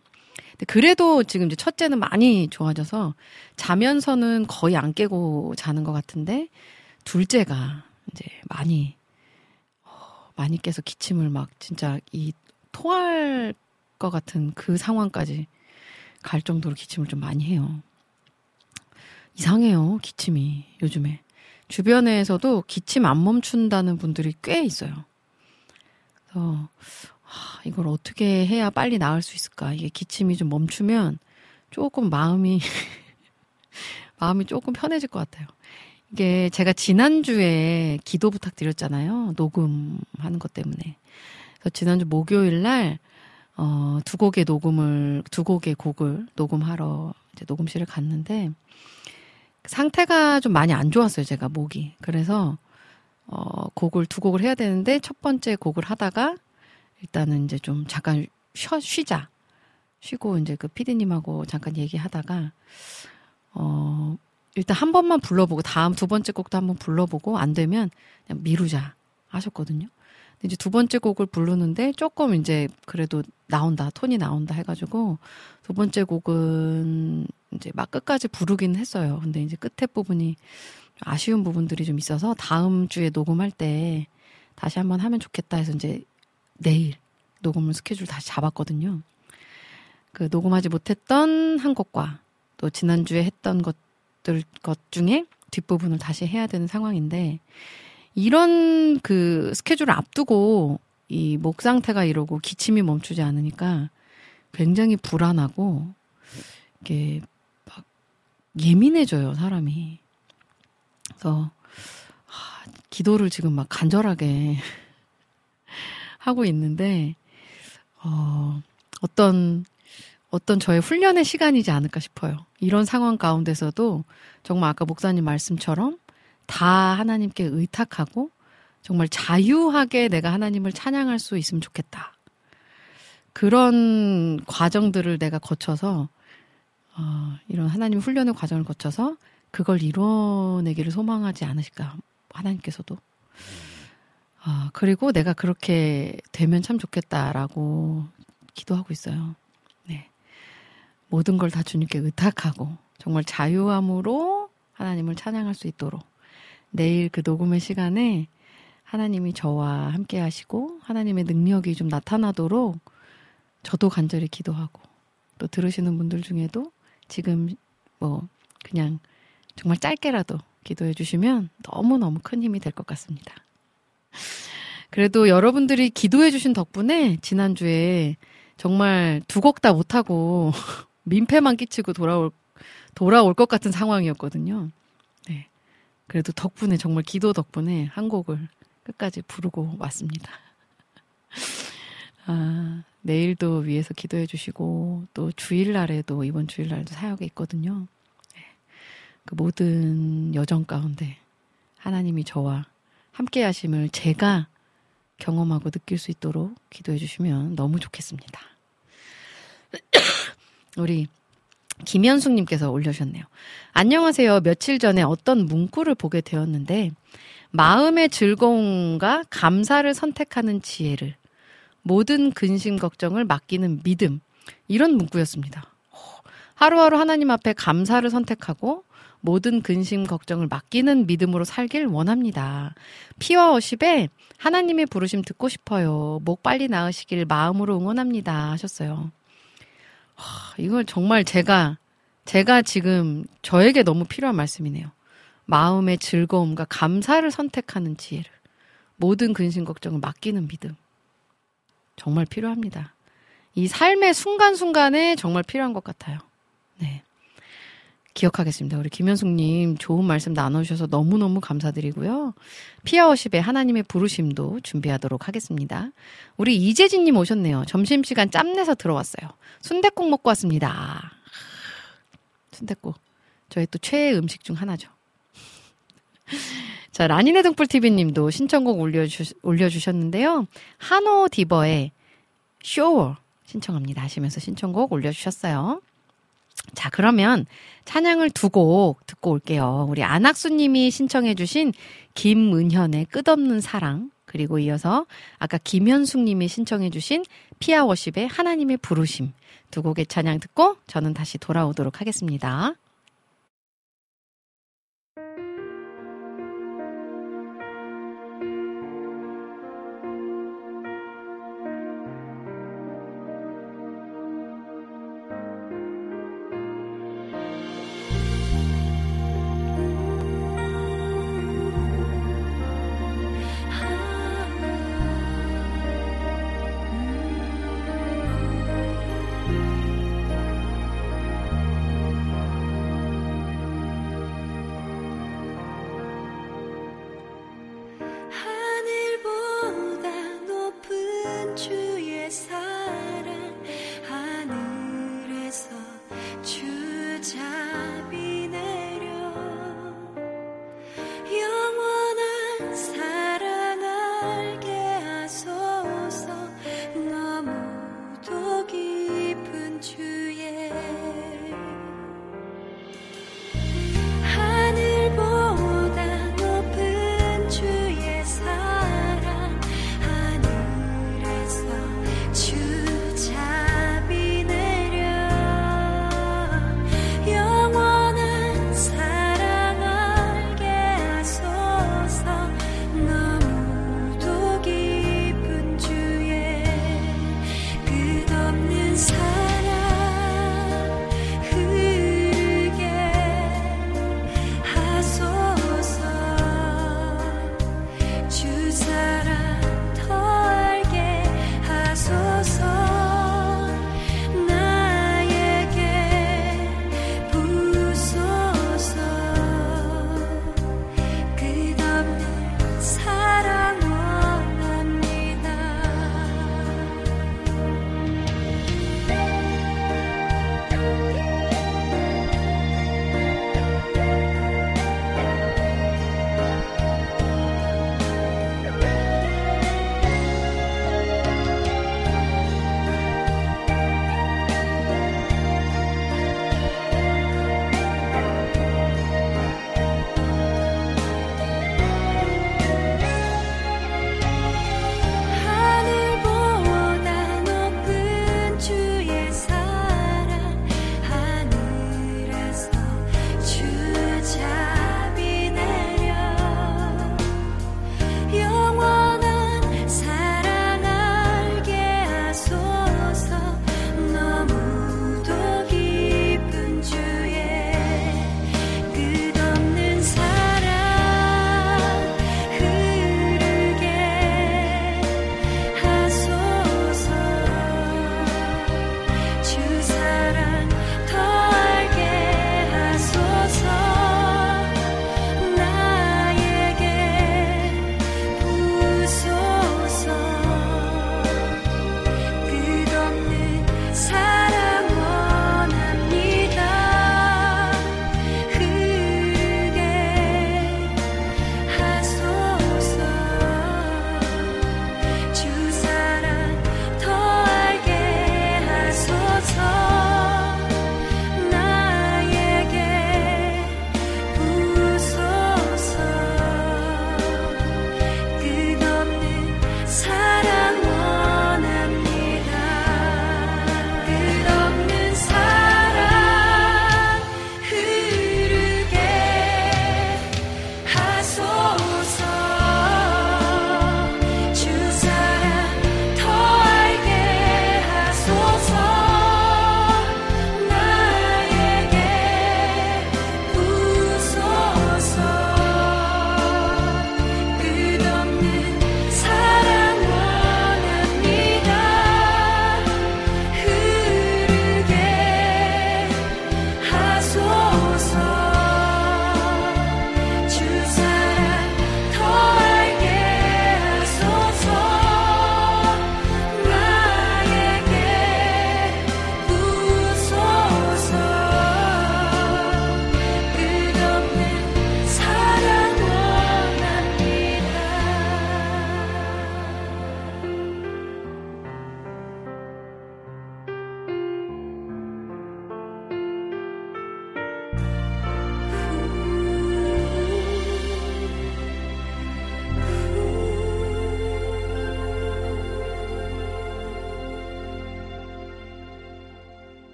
근데 그래도 지금 이제 첫째는 많이 좋아져서 자면서는 거의 안 깨고 자는 것 같은데 둘째가 이제 많이 어, 많이 깨서 기침을 막 진짜 이 토할 것 같은 그 상황까지 갈 정도로 기침을 좀 많이 해요. 이상해요, 기침이 요즘에. 주변에서도 기침 안 멈춘다는 분들이 꽤 있어요. 그래서 하, 이걸 어떻게 해야 빨리 나을 수 있을까? 이게 기침이 좀 멈추면 조금 마음이 마음이 조금 편해질 것 같아요. 이게 제가 지난주에 기도 부탁드렸잖아요. 녹음하는 것 때문에. 그래서 지난주 목요일 날, 어, 두 곡의 녹음을, 두 곡의 곡을 녹음하러 이제 녹음실을 갔는데, 상태가 좀 많이 안 좋았어요, 제가 목이. 그래서, 어, 곡을 두 곡을 해야 되는데 첫 번째 곡을 하다가 일단은 이제 좀 잠깐 쉬, 쉬자. 쉬고 이제 그 피디님하고 잠깐 얘기하다가 어 일단 한 번만 불러보고 다음 두 번째 곡도 한번 불러보고 안 되면 그냥 미루자 하셨거든요. 이제 두 번째 곡을 부르는데 조금 이제 그래도 나온다 톤이 나온다 해가지고 두 번째 곡은 이제 막 끝까지 부르긴 했어요. 근데 이제 끝에 부분이 아쉬운 부분들이 좀 있어서 다음 주에 녹음할 때 다시 한번 하면 좋겠다 해서 이제 내일 녹음을 스케줄 다시 잡았거든요. 그 녹음하지 못했던 한 곡과 또 지난주에 했던 것들 것 중에 뒷부분을 다시 해야 되는 상황인데 이런 그 스케줄을 앞두고 이 목 상태가 이러고 기침이 멈추지 않으니까 굉장히 불안하고 이게 막 예민해져요 사람이. 그래서 하, 기도를 지금 막 간절하게 하고 있는데 어, 어떤 어떤 저의 훈련의 시간이지 않을까 싶어요. 이런 상황 가운데서도 정말 아까 목사님 말씀처럼 다 하나님께 의탁하고 정말 자유하게 내가 하나님을 찬양할 수 있으면 좋겠다. 그런 과정들을 내가 거쳐서 어, 이런 하나님 훈련의 과정을 거쳐서 그걸 이뤄내기를 소망하지 않으실까 하나님께서도 아, 그리고 내가 그렇게 되면 참 좋겠다라고 기도하고 있어요. 네. 모든 걸 다 주님께 의탁하고 정말 자유함으로 하나님을 찬양할 수 있도록 내일 그 녹음의 시간에 하나님이 저와 함께 하시고 하나님의 능력이 좀 나타나도록 저도 간절히 기도하고 또 들으시는 분들 중에도 지금 뭐 그냥 정말 짧게라도 기도해 주시면 너무너무 큰 힘이 될 것 같습니다. 그래도 여러분들이 기도해 주신 덕분에 지난주에 정말 두 곡 다 못하고 민폐만 끼치고 돌아올, 돌아올 것 같은 상황이었거든요. 네. 그래도 덕분에, 정말 기도 덕분에 한 곡을 끝까지 부르고 왔습니다. 아, 내일도 위에서 기도해 주시고, 또 주일날에도, 이번 주일날도 사역에 있거든요. 네. 그 모든 여정 가운데 하나님이 저와 함께 하심을 제가 경험하고 느낄 수 있도록 기도해 주시면 너무 좋겠습니다. 우리 김현숙님께서 올려주셨네요. 안녕하세요. 며칠 전에 어떤 문구를 보게 되었는데, 마음의 즐거움과 감사를 선택하는 지혜를, 모든 근심 걱정을 맡기는 믿음, 이런 문구였습니다. 하루하루 하나님 앞에 감사를 선택하고, 모든 근심 걱정을 맡기는 믿음으로 살길 원합니다. 피와 어십에 하나님의 부르심 듣고 싶어요. 목 빨리 나으시길 마음으로 응원합니다. 하셨어요. 하, 이걸 정말 제가, 제가 지금 저에게 너무 필요한 말씀이네요. 마음의 즐거움과 감사를 선택하는 지혜를. 모든 근심 걱정을 맡기는 믿음. 정말 필요합니다. 이 삶의 순간순간에 정말 필요한 것 같아요. 네. 기억하겠습니다. 우리 김현숙님 좋은 말씀 나눠주셔서 너무너무 감사드리고요. 피아워십의 하나님의 부르심도 준비하도록 하겠습니다. 우리 이재진님 오셨네요. 점심시간 짬내서 들어왔어요. 순댓국 먹고 왔습니다. 순댓국. 저희 또 최애 음식 중 하나죠. 자, 라니네 등불TV님도 신청곡 올려주, 올려주셨는데요. 한호 디버의 쇼워 신청합니다 하시면서 신청곡 올려주셨어요. 자, 그러면 찬양을 두 곡 듣고 올게요. 우리 안학수님이 신청해주신 김은현의 끝없는 사랑, 그리고 이어서 아까 김현숙님이 신청해주신 피아워십의 하나님의 부르심 두 곡의 찬양 듣고 저는 다시 돌아오도록 하겠습니다.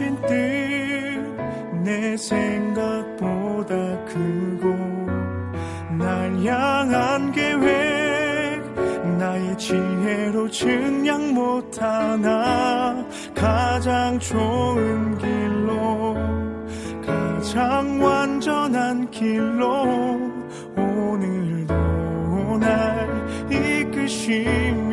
주신 뜻 내 생각보다 크고 날 향한 계획 나의 지혜로 증량 못하나 가장 좋은 길로 가장 완전한 길로 오늘도 날 이끄심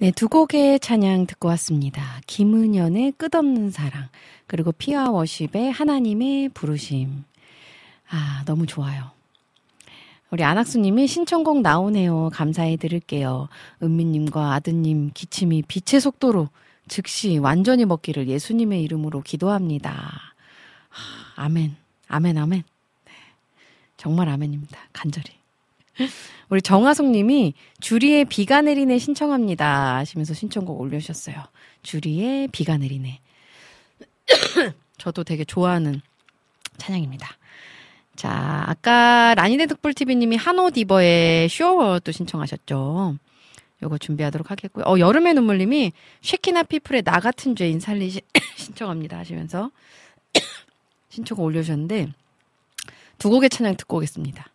네, 두 곡의 찬양 듣고 왔습니다. 김은현의 끝없는 사랑, 그리고 피와 워십의 하나님의 부르심. 아, 너무 좋아요. 우리 안학수님이 신청곡 나오네요. 감사해 드릴게요. 은미님과 아드님 기침이 빛의 속도로 즉시 완전히 먹기를 예수님의 이름으로 기도합니다. 하, 아멘, 아멘, 아멘. 네, 정말 아멘입니다. 간절히. 우리 정화송 님이 주리의 비가 내리네 신청합니다 하시면서 신청곡 올려주셨어요. 주리의 비가 내리네. 저도 되게 좋아하는 찬양입니다. 자, 아까 라니네 득불TV 님이 한옷 이버의 쇼워도 신청하셨죠. 요거 준비하도록 하겠고요. 어, 여름의 눈물 님이 쉐키나 피플의 나 같은 죄인 살리시 신청합니다 하시면서 신청곡 올려주셨는데 두 곡의 찬양 듣고 오겠습니다.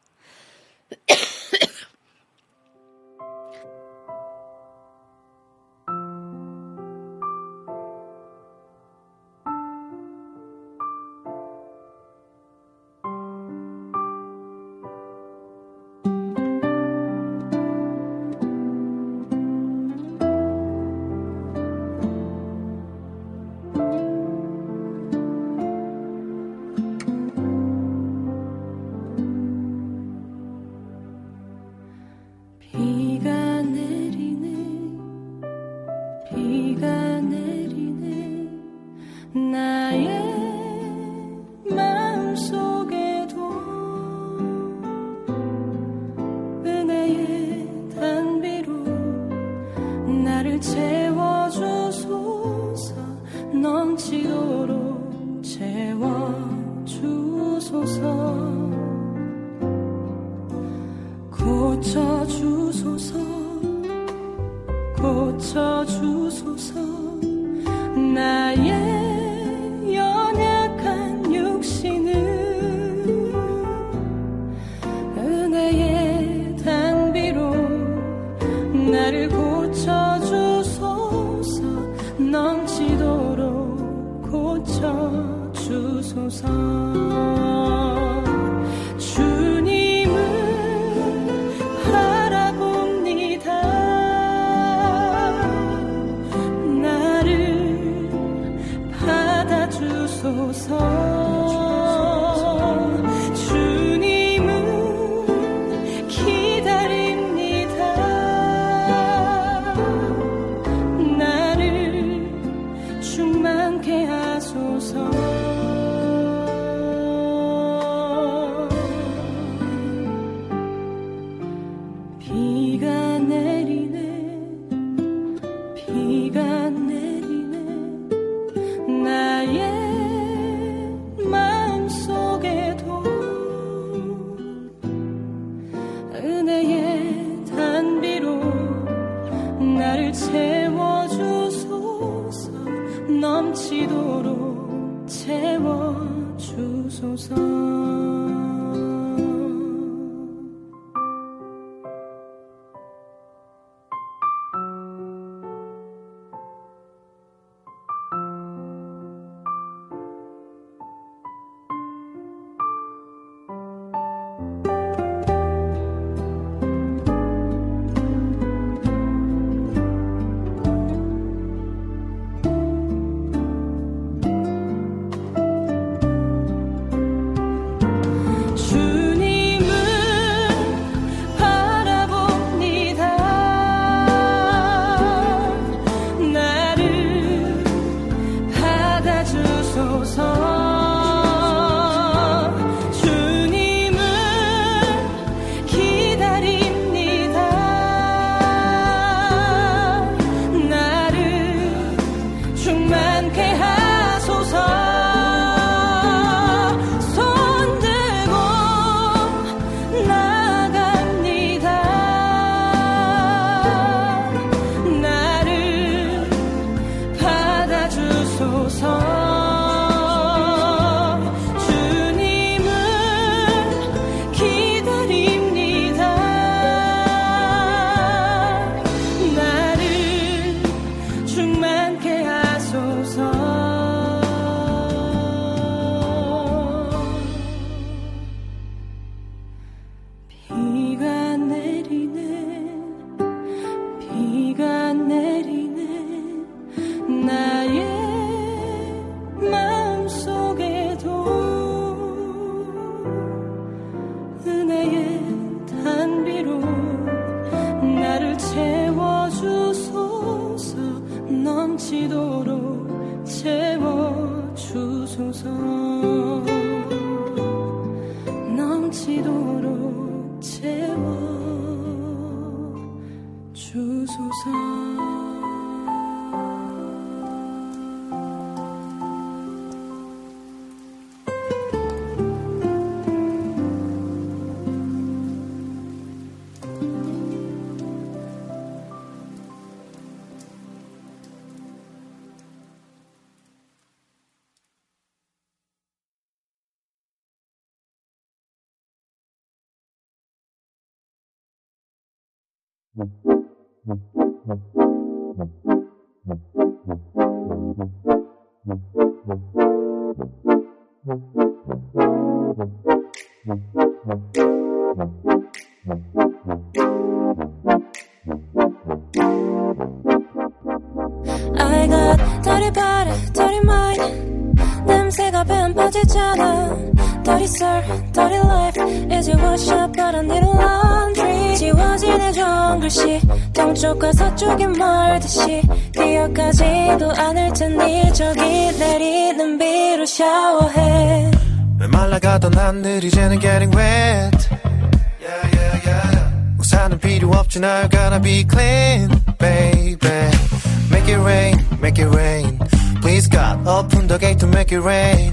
It rain.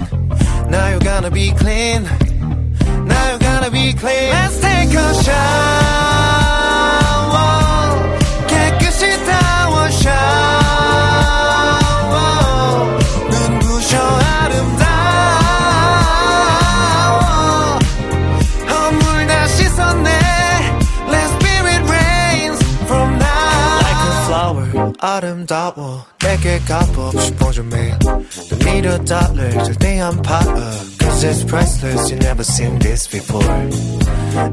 Now you're gonna be clean. Now you're gonna be clean. Let's take a shower 아름다워 내게 값없이 보죠 매일 Don't need a dollar 절대 안 팔아 Cause it's priceless You never seen this before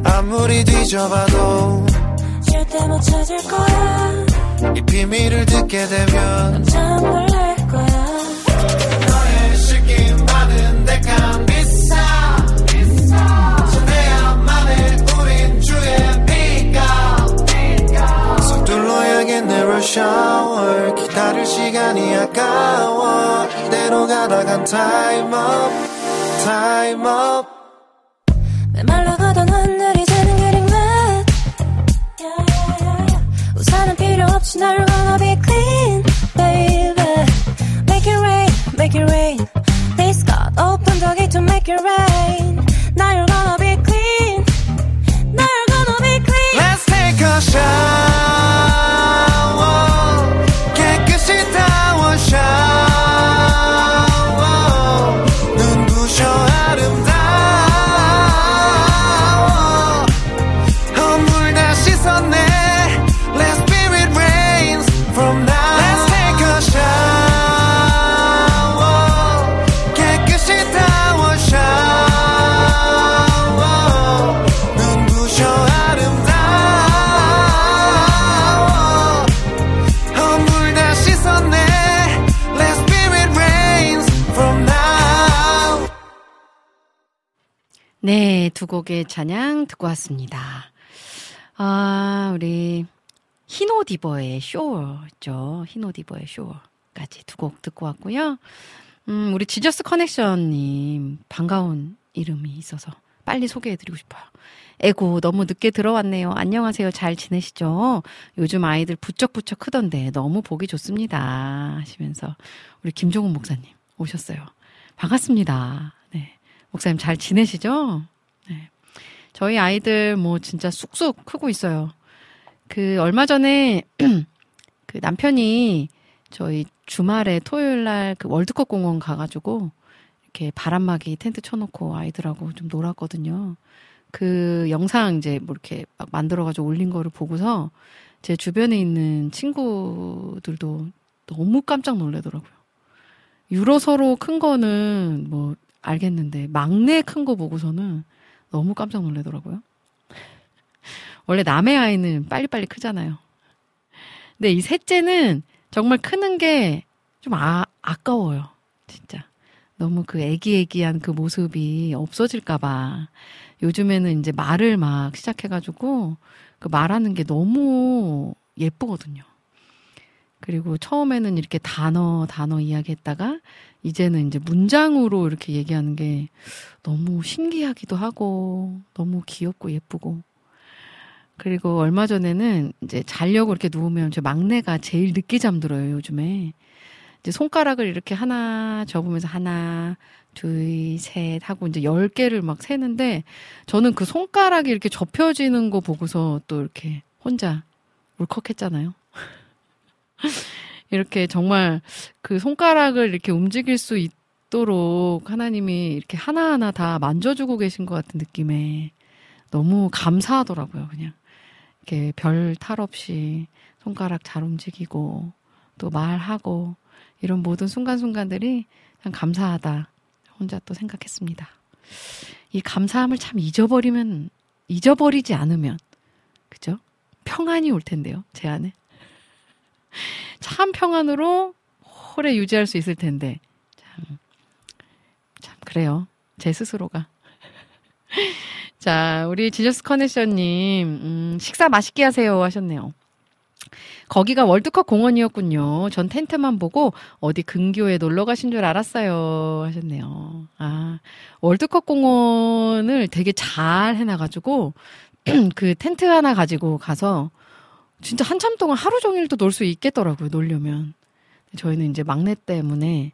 아무리 뒤져봐도 절대 못 찾을 거야. 이 비밀을 듣게 되면 깜짝 놀랄 거야. 너의 시기 많은 데가 비 rush hour 기다릴 시간이 아까워 이대로 가다간 time up time up 메말라 가던 하늘이 이제는 getting wet Yeah, yeah, yeah, yeah. 우산은 필요 없이 날 gonna be clean baby Make it rain, make it rain Please God open gate to make it rain Now 두 곡의 찬양 듣고 왔습니다. 아, 우리 히노디버의 쇼어죠. 히노디버의 쇼어까지 두 곡 듣고 왔고요. 음, 우리 지저스 커넥션님 반가운 이름이 있어서 빨리 소개해드리고 싶어요. 에고 너무 늦게 들어왔네요. 안녕하세요. 잘 지내시죠? 요즘 아이들 부쩍부쩍 크던데 너무 보기 좋습니다. 하시면서 우리 김종훈 목사님 오셨어요. 반갑습니다. 네. 목사님 잘 지내시죠? 네. 저희 아이들 뭐 진짜 쑥쑥 크고 있어요. 그 얼마 전에 그 남편이 저희 주말에 토요일 날 그 월드컵 공원 가가지고 이렇게 바람막이 텐트 쳐놓고 아이들하고 좀 놀았거든요. 그 영상 이제 뭐 이렇게 막 만들어가지고 올린 거를 보고서 제 주변에 있는 친구들도 너무 깜짝 놀래더라고요. 유로서로 큰 거는 뭐 알겠는데 막내 큰 거 보고서는 너무 깜짝 놀래더라고요. 원래 남의 아이는 빨리빨리 크잖아요. 근데 이 셋째는 정말 크는 게 좀 아, 아까워요. 진짜. 너무 그 애기애기한 그 모습이 없어질까봐. 요즘에는 이제 말을 막 시작해가지고 그 말하는 게 너무 예쁘거든요. 그리고 처음에는 이렇게 단어, 단어 이야기했다가 이제는 이제 문장으로 이렇게 얘기하는 게 너무 신기하기도 하고 너무 귀엽고 예쁘고 그리고 얼마 전에는 이제 자려고 이렇게 누우면 제 막내가 제일 늦게 잠들어요, 요즘에. 이제 손가락을 이렇게 하나 접으면서 하나, 둘, 셋 하고 이제 열 개를 막 세는데 저는 그 손가락이 이렇게 접혀지는 거 보고서 또 이렇게 혼자 울컥했잖아요. 이렇게 정말 그 손가락을 이렇게 움직일 수 있도록 하나님이 이렇게 하나하나 다 만져주고 계신 것 같은 느낌에 너무 감사하더라고요, 그냥. 이렇게 별 탈 없이 손가락 잘 움직이고 또 말하고 이런 모든 순간순간들이 참 감사하다. 혼자 또 생각했습니다. 이 감사함을 참 잊어버리면, 잊어버리지 않으면, 그죠? 평안이 올 텐데요, 제 안에. 참 평안으로 오래 유지할 수 있을 텐데, 참, 참, 그래요. 제 스스로가. 자, 우리 지저스 커넥션님, 음, 식사 맛있게 하세요 하셨네요. 거기가 월드컵 공원이었군요. 전 텐트만 보고 어디 근교에 놀러 가신 줄 알았어요. 하셨네요. 아, 월드컵 공원을 되게 잘 해놔가지고, 그 텐트 하나 가지고 가서 진짜 한참 동안 하루 종일도 놀 수 있겠더라고요. 놀려면. 저희는 이제 막내 때문에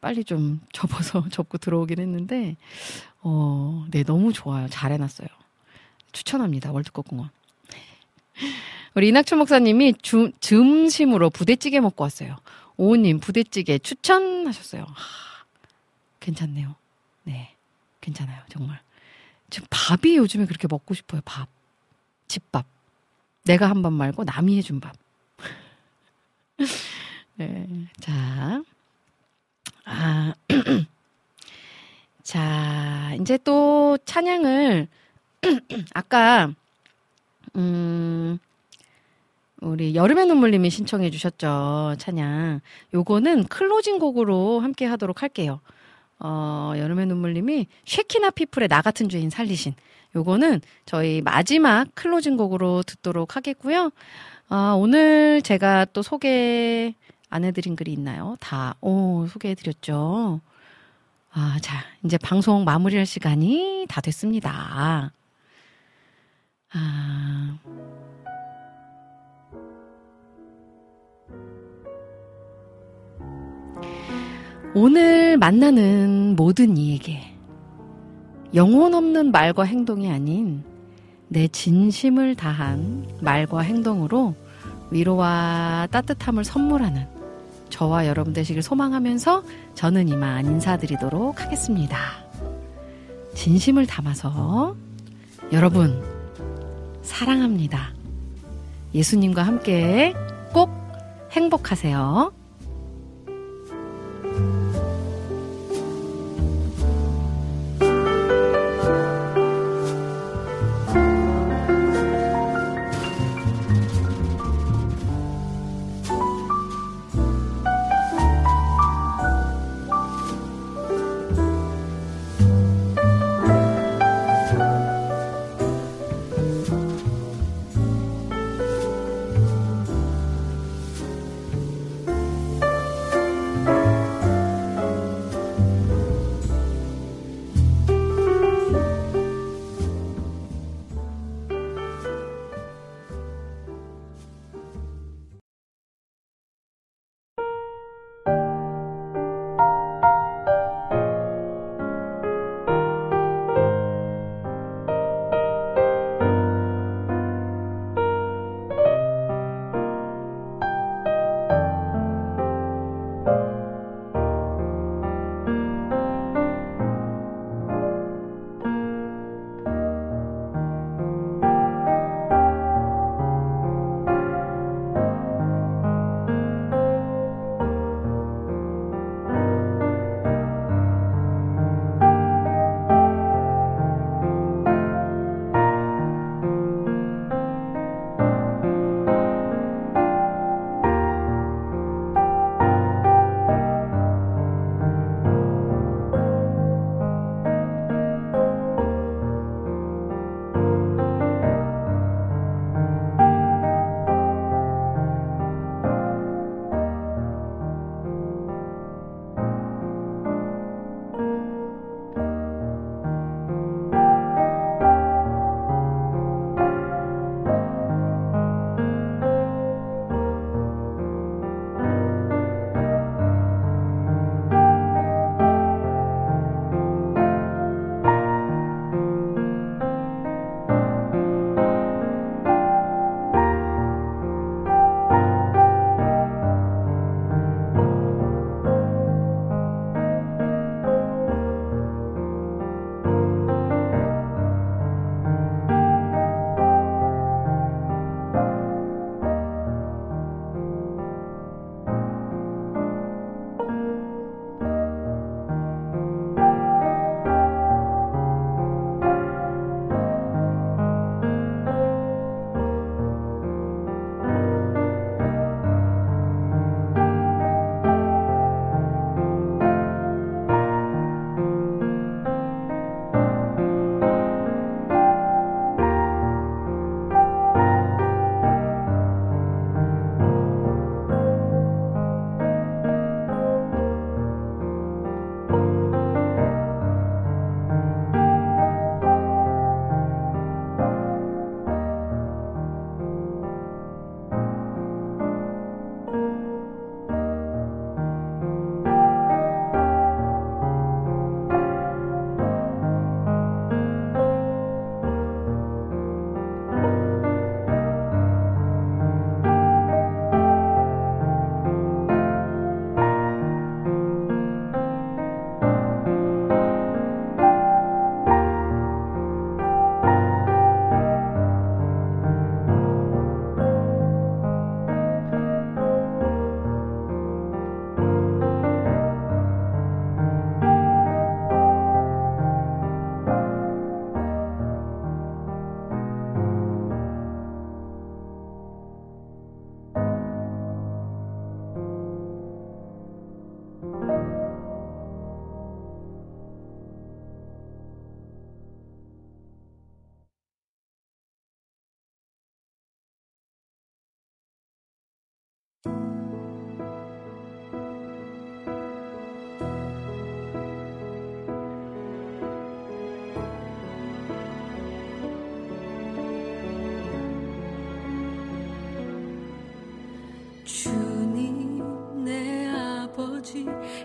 빨리 좀 접어서 접고 들어오긴 했는데, 어, 네, 너무 좋아요. 잘 해놨어요. 추천합니다. 월드컵 공원. 우리 이낙춘 목사님이 주, 점심으로 부대찌개 먹고 왔어요. 오우님 부대찌개 추천하셨어요. 하, 괜찮네요. 네, 괜찮아요. 정말. 지금 밥이 요즘에 그렇게 먹고 싶어요. 밥. 집밥. 내가 한 밥 말고 남이 해준 밥. 네, 자. 아. 자, 이제 또 찬양을 아까 음 우리 여름의 눈물님이 신청해 주셨죠. 찬양. 요거는 closing 곡으로 함께 하도록 할게요. 어, 여름의 눈물님이 쉐키나 피플의 나 같은 죄인 살리신. 요거는 저희 마지막 closing 곡으로 듣도록 하겠고요. 아, 오늘 제가 또 소개 안 해드린 글이 있나요? 다, 오, 소개해드렸죠. 아, 자, 이제 방송 마무리할 시간이 다 됐습니다. 아. 오늘 만나는 모든 이에게 영혼 없는 말과 행동이 아닌 내 진심을 다한 말과 행동으로 위로와 따뜻함을 선물하는 저와 여러분 되시길 소망하면서 저는 이만 인사드리도록 하겠습니다. 진심을 담아서 여러분 사랑합니다. 예수님과 함께 꼭 행복하세요.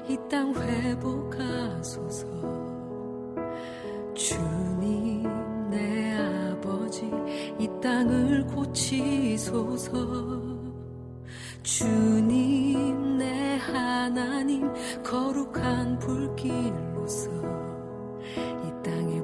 이 땅 회복하소서. 주님 내 아버지 이 땅을 고치소서. 주님 내 하나님 거룩한 불길로서.